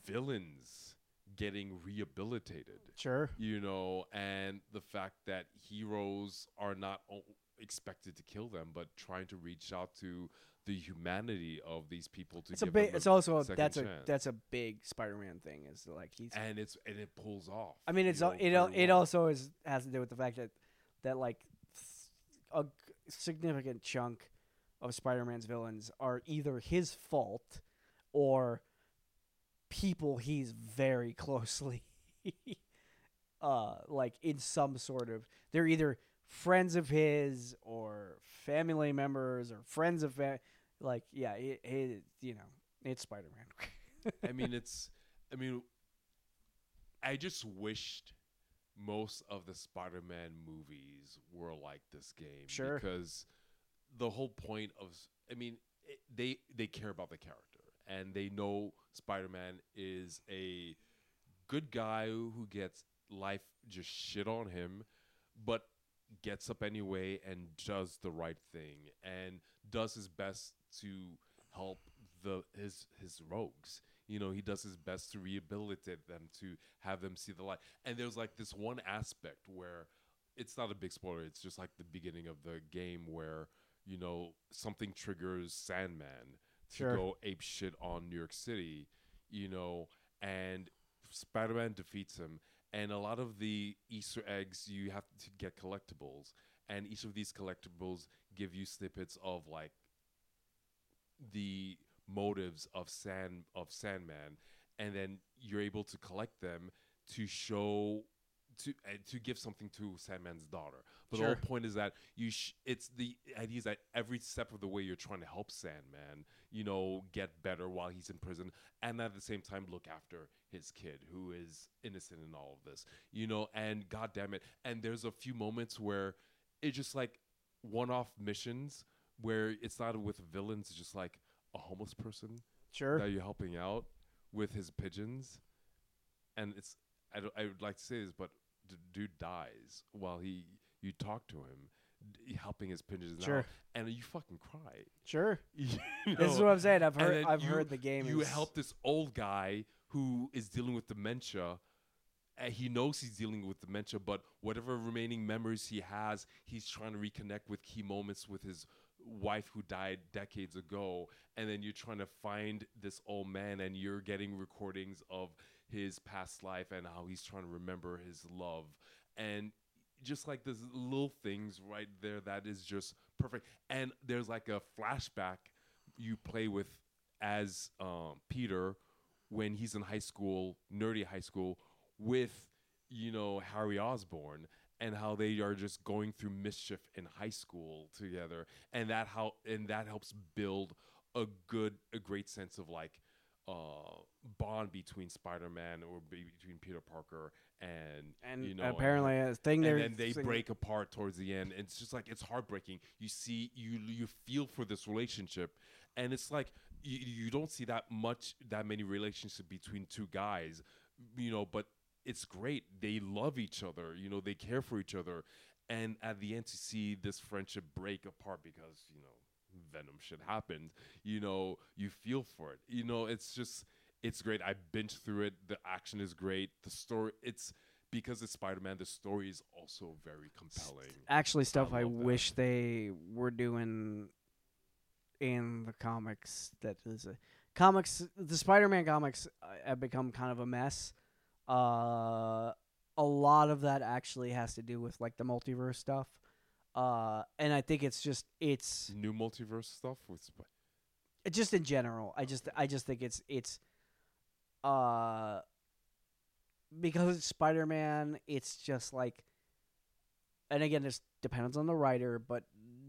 villains getting rehabilitated Sure. you know and the fact that heroes are not o- expected to kill them but trying to reach out to the humanity of these people to It's a big. them It's also a, that's a that's a big Spider-Man thing. Is like he's and it's and it pulls off I mean, it's know, it al- it also is has to do with the fact that that like a significant chunk of Spider-Man's villains are either his fault or people he's very closely uh like in some sort of they're either friends of his or family members or friends of like yeah it, it you know it's spider-man I mean, it's. I mean, I just wished most of the Spider-Man movies were like this game. Sure. Because the whole point of, i mean, it, they they care about the character and they know Spider-Man is a good guy who gets life just shit on him, but gets up anyway and does the right thing and does his best to help the his his rogues. You know, he does his best to rehabilitate them to have them see the light. And there's like this one aspect where it's not a big spoiler, it's just like the beginning of the game where, you know, something triggers Sandman to Sure. go ape shit on New York City, you know, and Spider Man defeats him. And a lot of the Easter eggs you have to get collectibles, and each of these collectibles give you snippets of like the motives of Sand of Sandman, and then you're able to collect them to show to uh, to give something to Sandman's daughter. But the whole point is that you sh- it's the idea is that every step of the way you're trying to help Sandman, you know, get better while he's in prison, and at the same time look after his kid who is innocent in all of this, you know. And God damn it, and there's a few moments where it's just like one-off missions where it's not with villains, it's just like a homeless person sure that you're helping out with his pigeons, and it's I I would like to say this, but the dude dies while he you talk to him, d- helping his pigeons Sure. out, and you fucking cry. sure You this is what i'm saying i've heard i've you- heard the game You is, help this old guy who is dealing with dementia. And he knows he's dealing with dementia, but whatever remaining memories he has, he's trying to reconnect with key moments with his wife who died decades ago. And then you're trying to find this old man, and you're getting recordings of his past life and how he's trying to remember his love. And just like there's little things right there that is just perfect. And there's like a flashback you play with as um, Peter when he's in high school, nerdy high school, with you know Harry Osborn and how they are just going through mischief in high school together, and that how and that helps build a good, a great sense of like uh, bond between Spider-Man or be- between Peter Parker and and you know and apparently a thing and then they break apart towards the end. It's just like it's heartbreaking. You see, you you feel for this relationship, and it's like you, you don't see that much, that many relationships between two guys, you know. But it's great. They love each other. You know, they care for each other, and at the end, to see this friendship break apart because you know Venom shit happened. You know, you feel for it. You know, it's just it's great. I binge through it. The action is great. The story, it's because it's Spider Man. The story is also very compelling. actually stuff I, that. wish they were doing in the comics that is a comics the Spider-Man comics uh, have become kind of a mess. Uh a lot of that actually has to do with like the multiverse stuff. Uh and I think it's just it's New multiverse stuff with Sp- just in general. I just I just think it's it's uh because it's Spider-Man, it's just like and again this depends on the writer, but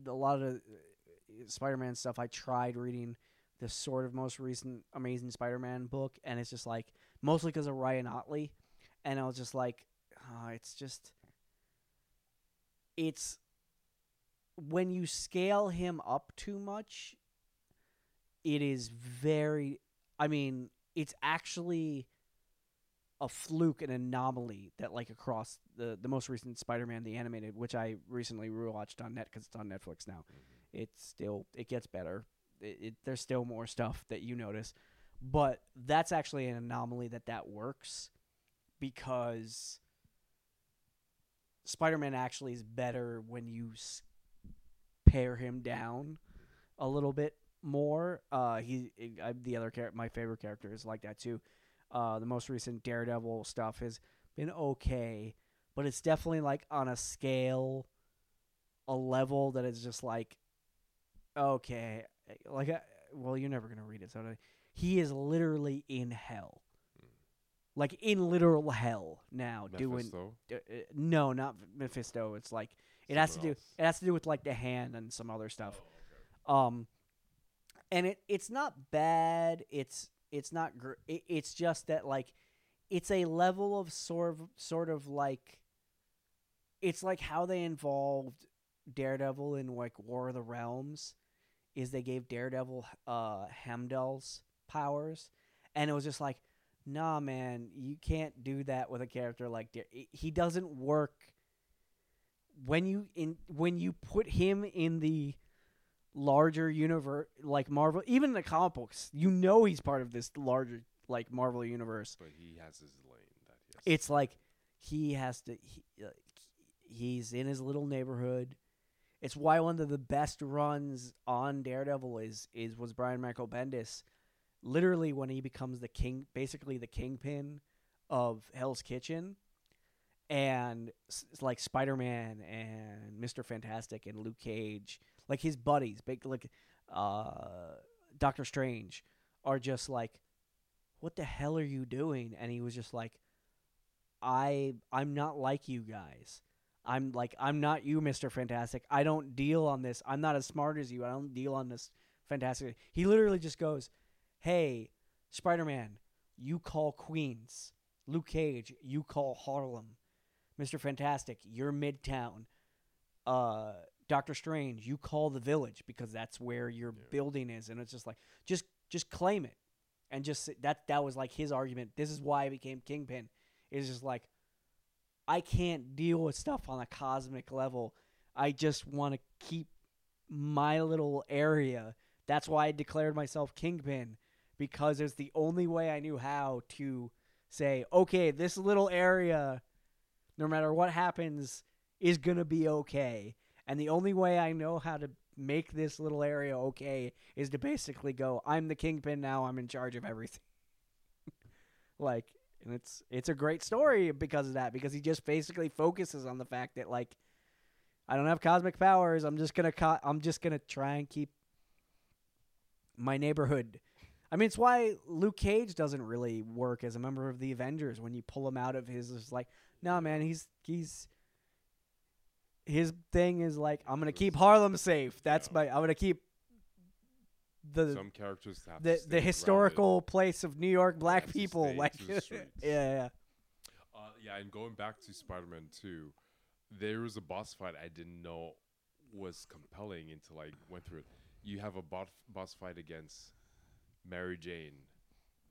a lot of uh, Spider-Man stuff I tried reading the sort of most recent Amazing Spider-Man book and it's just like mostly cuz of Ryan Ottley and I was just like oh, it's just it's when you scale him up too much it is very i mean it's actually a fluke an anomaly that like across the the most recent spider-man the animated which i recently rewatched on net because it's on netflix now mm-hmm. it's still it gets better. It, it, there's still more stuff that you notice. But that's actually an anomaly that that works because spider-man actually is better when you s- pare him down a little bit more. Uh, he I, the other character, my favorite character is like that too. Uh, the most recent Daredevil stuff has been okay, but it's definitely like on a scale, a level that is just like, okay, like I, well, you're never gonna read it, so he is literally in hell, like in literal hell now doing Mephisto? uh, uh, no, not Mephisto. It's like it has to do else. it has to do with like the hand and some other stuff. Oh, Um, and it it's not bad. It's it's not gr- it, it's just that like it's a level of sort of sort of like it's like how they involved Daredevil in like War of the Realms is they gave Daredevil uh powers and it was just like nah man you can't do that with a character like Dare- he doesn't work when you in when you put him in the larger universe like Marvel even in the comic books you know he's part of this larger like Marvel universe But he has his lane that he has. it's like he has to he, uh, he's in his little neighborhood it's why one of the best runs on daredevil is is was brian michael bendis literally when he becomes the king basically the kingpin of hell's kitchen and like spider-man and mr fantastic and luke cage like his buddies big like uh doctor strange are just like what the hell are you doing and he was just like I I'm not like you guys. I'm like I'm not you, Mister Fantastic. I don't deal on this. I'm not as smart as you. I don't deal on this fantastic. He literally just goes, "Hey, Spider-Man, you call Queens. Luke Cage, you call Harlem. Mister Fantastic, you're Midtown. Uh, Doctor Strange, you call the Village because that's where your Yeah. building is." And it's just like, just just claim it, and just that that was like his argument. This is why I became Kingpin is just like I can't deal with stuff on a cosmic level. I just want to keep my little area. That's why I declared myself kingpin because it's the only way I knew how to say, okay, this little area, no matter what happens, is going to be okay. And the only way I know how to make this little area okay is to basically go, I'm the kingpin now, I'm in charge of everything. like, and it's it's a great story because of that because he just basically focuses on the fact that like I don't have cosmic powers. I'm just gonna co- I'm just gonna try and keep my neighborhood. I mean, it's why Luke Cage doesn't really work as a member of the Avengers when you pull him out of his. Like, no, man, he's he's his thing is like I'm gonna keep Harlem safe. That's Yeah. my I'm gonna keep the Some characters have the the historical grounded. place of New York black people. Like, yeah, yeah. Uh, yeah, and going back to Spider-Man 2, there was a boss fight I didn't know was compelling until I went through it. You have a bot- boss fight against Mary Jane,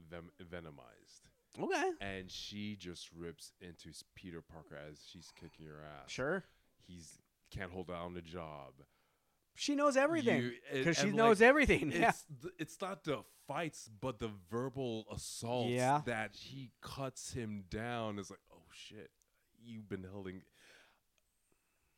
Ven- Venomized, Okay. and she just rips into Peter Parker as she's kicking her ass. Sure. He's can't hold down a job. She knows everything because she knows like, everything. Yeah. It's th- it's not the fights, but the verbal assaults Yeah. that he cuts him down. Is like, oh shit, you've been holding.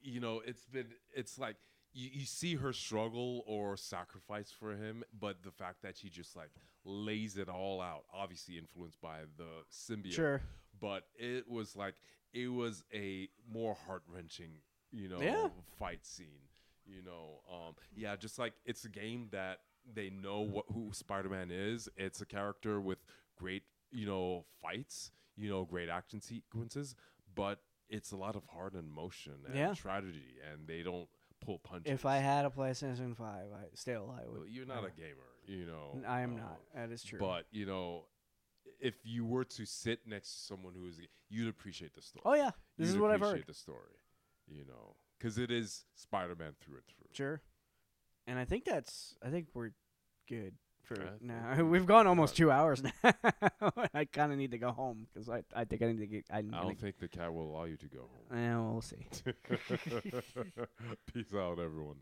You know, it's been it's like you, you see her struggle or sacrifice for him, but the fact that she just like lays it all out, obviously influenced by the symbiote Sure. but it was like it was a more heart wrenching, you know, Yeah. fight scene. You know, um, yeah, just like it's a game that they know what who Spider Man is. It's a character with great, you know, fights, you know, great action sequences, but it's a lot of heart and emotion and Yeah. tragedy, and they don't pull punches. If I had a PlayStation Five, I still I Well, would. you're not uh, a gamer, you know. I am um, not. That is true. But you know, if you were to sit next to someone who is, you'd appreciate the story. oh yeah, this You'd is what I've appreciate heard. The story, you know, because it is Spider-Man through and through. Sure. And I think that's. I think we're good for now. We've gone almost two hours now. I kind of need to go home because I I think I need to get. I'm I don't think the cat will allow you to go home. yeah, we'll see. Peace out, everyone.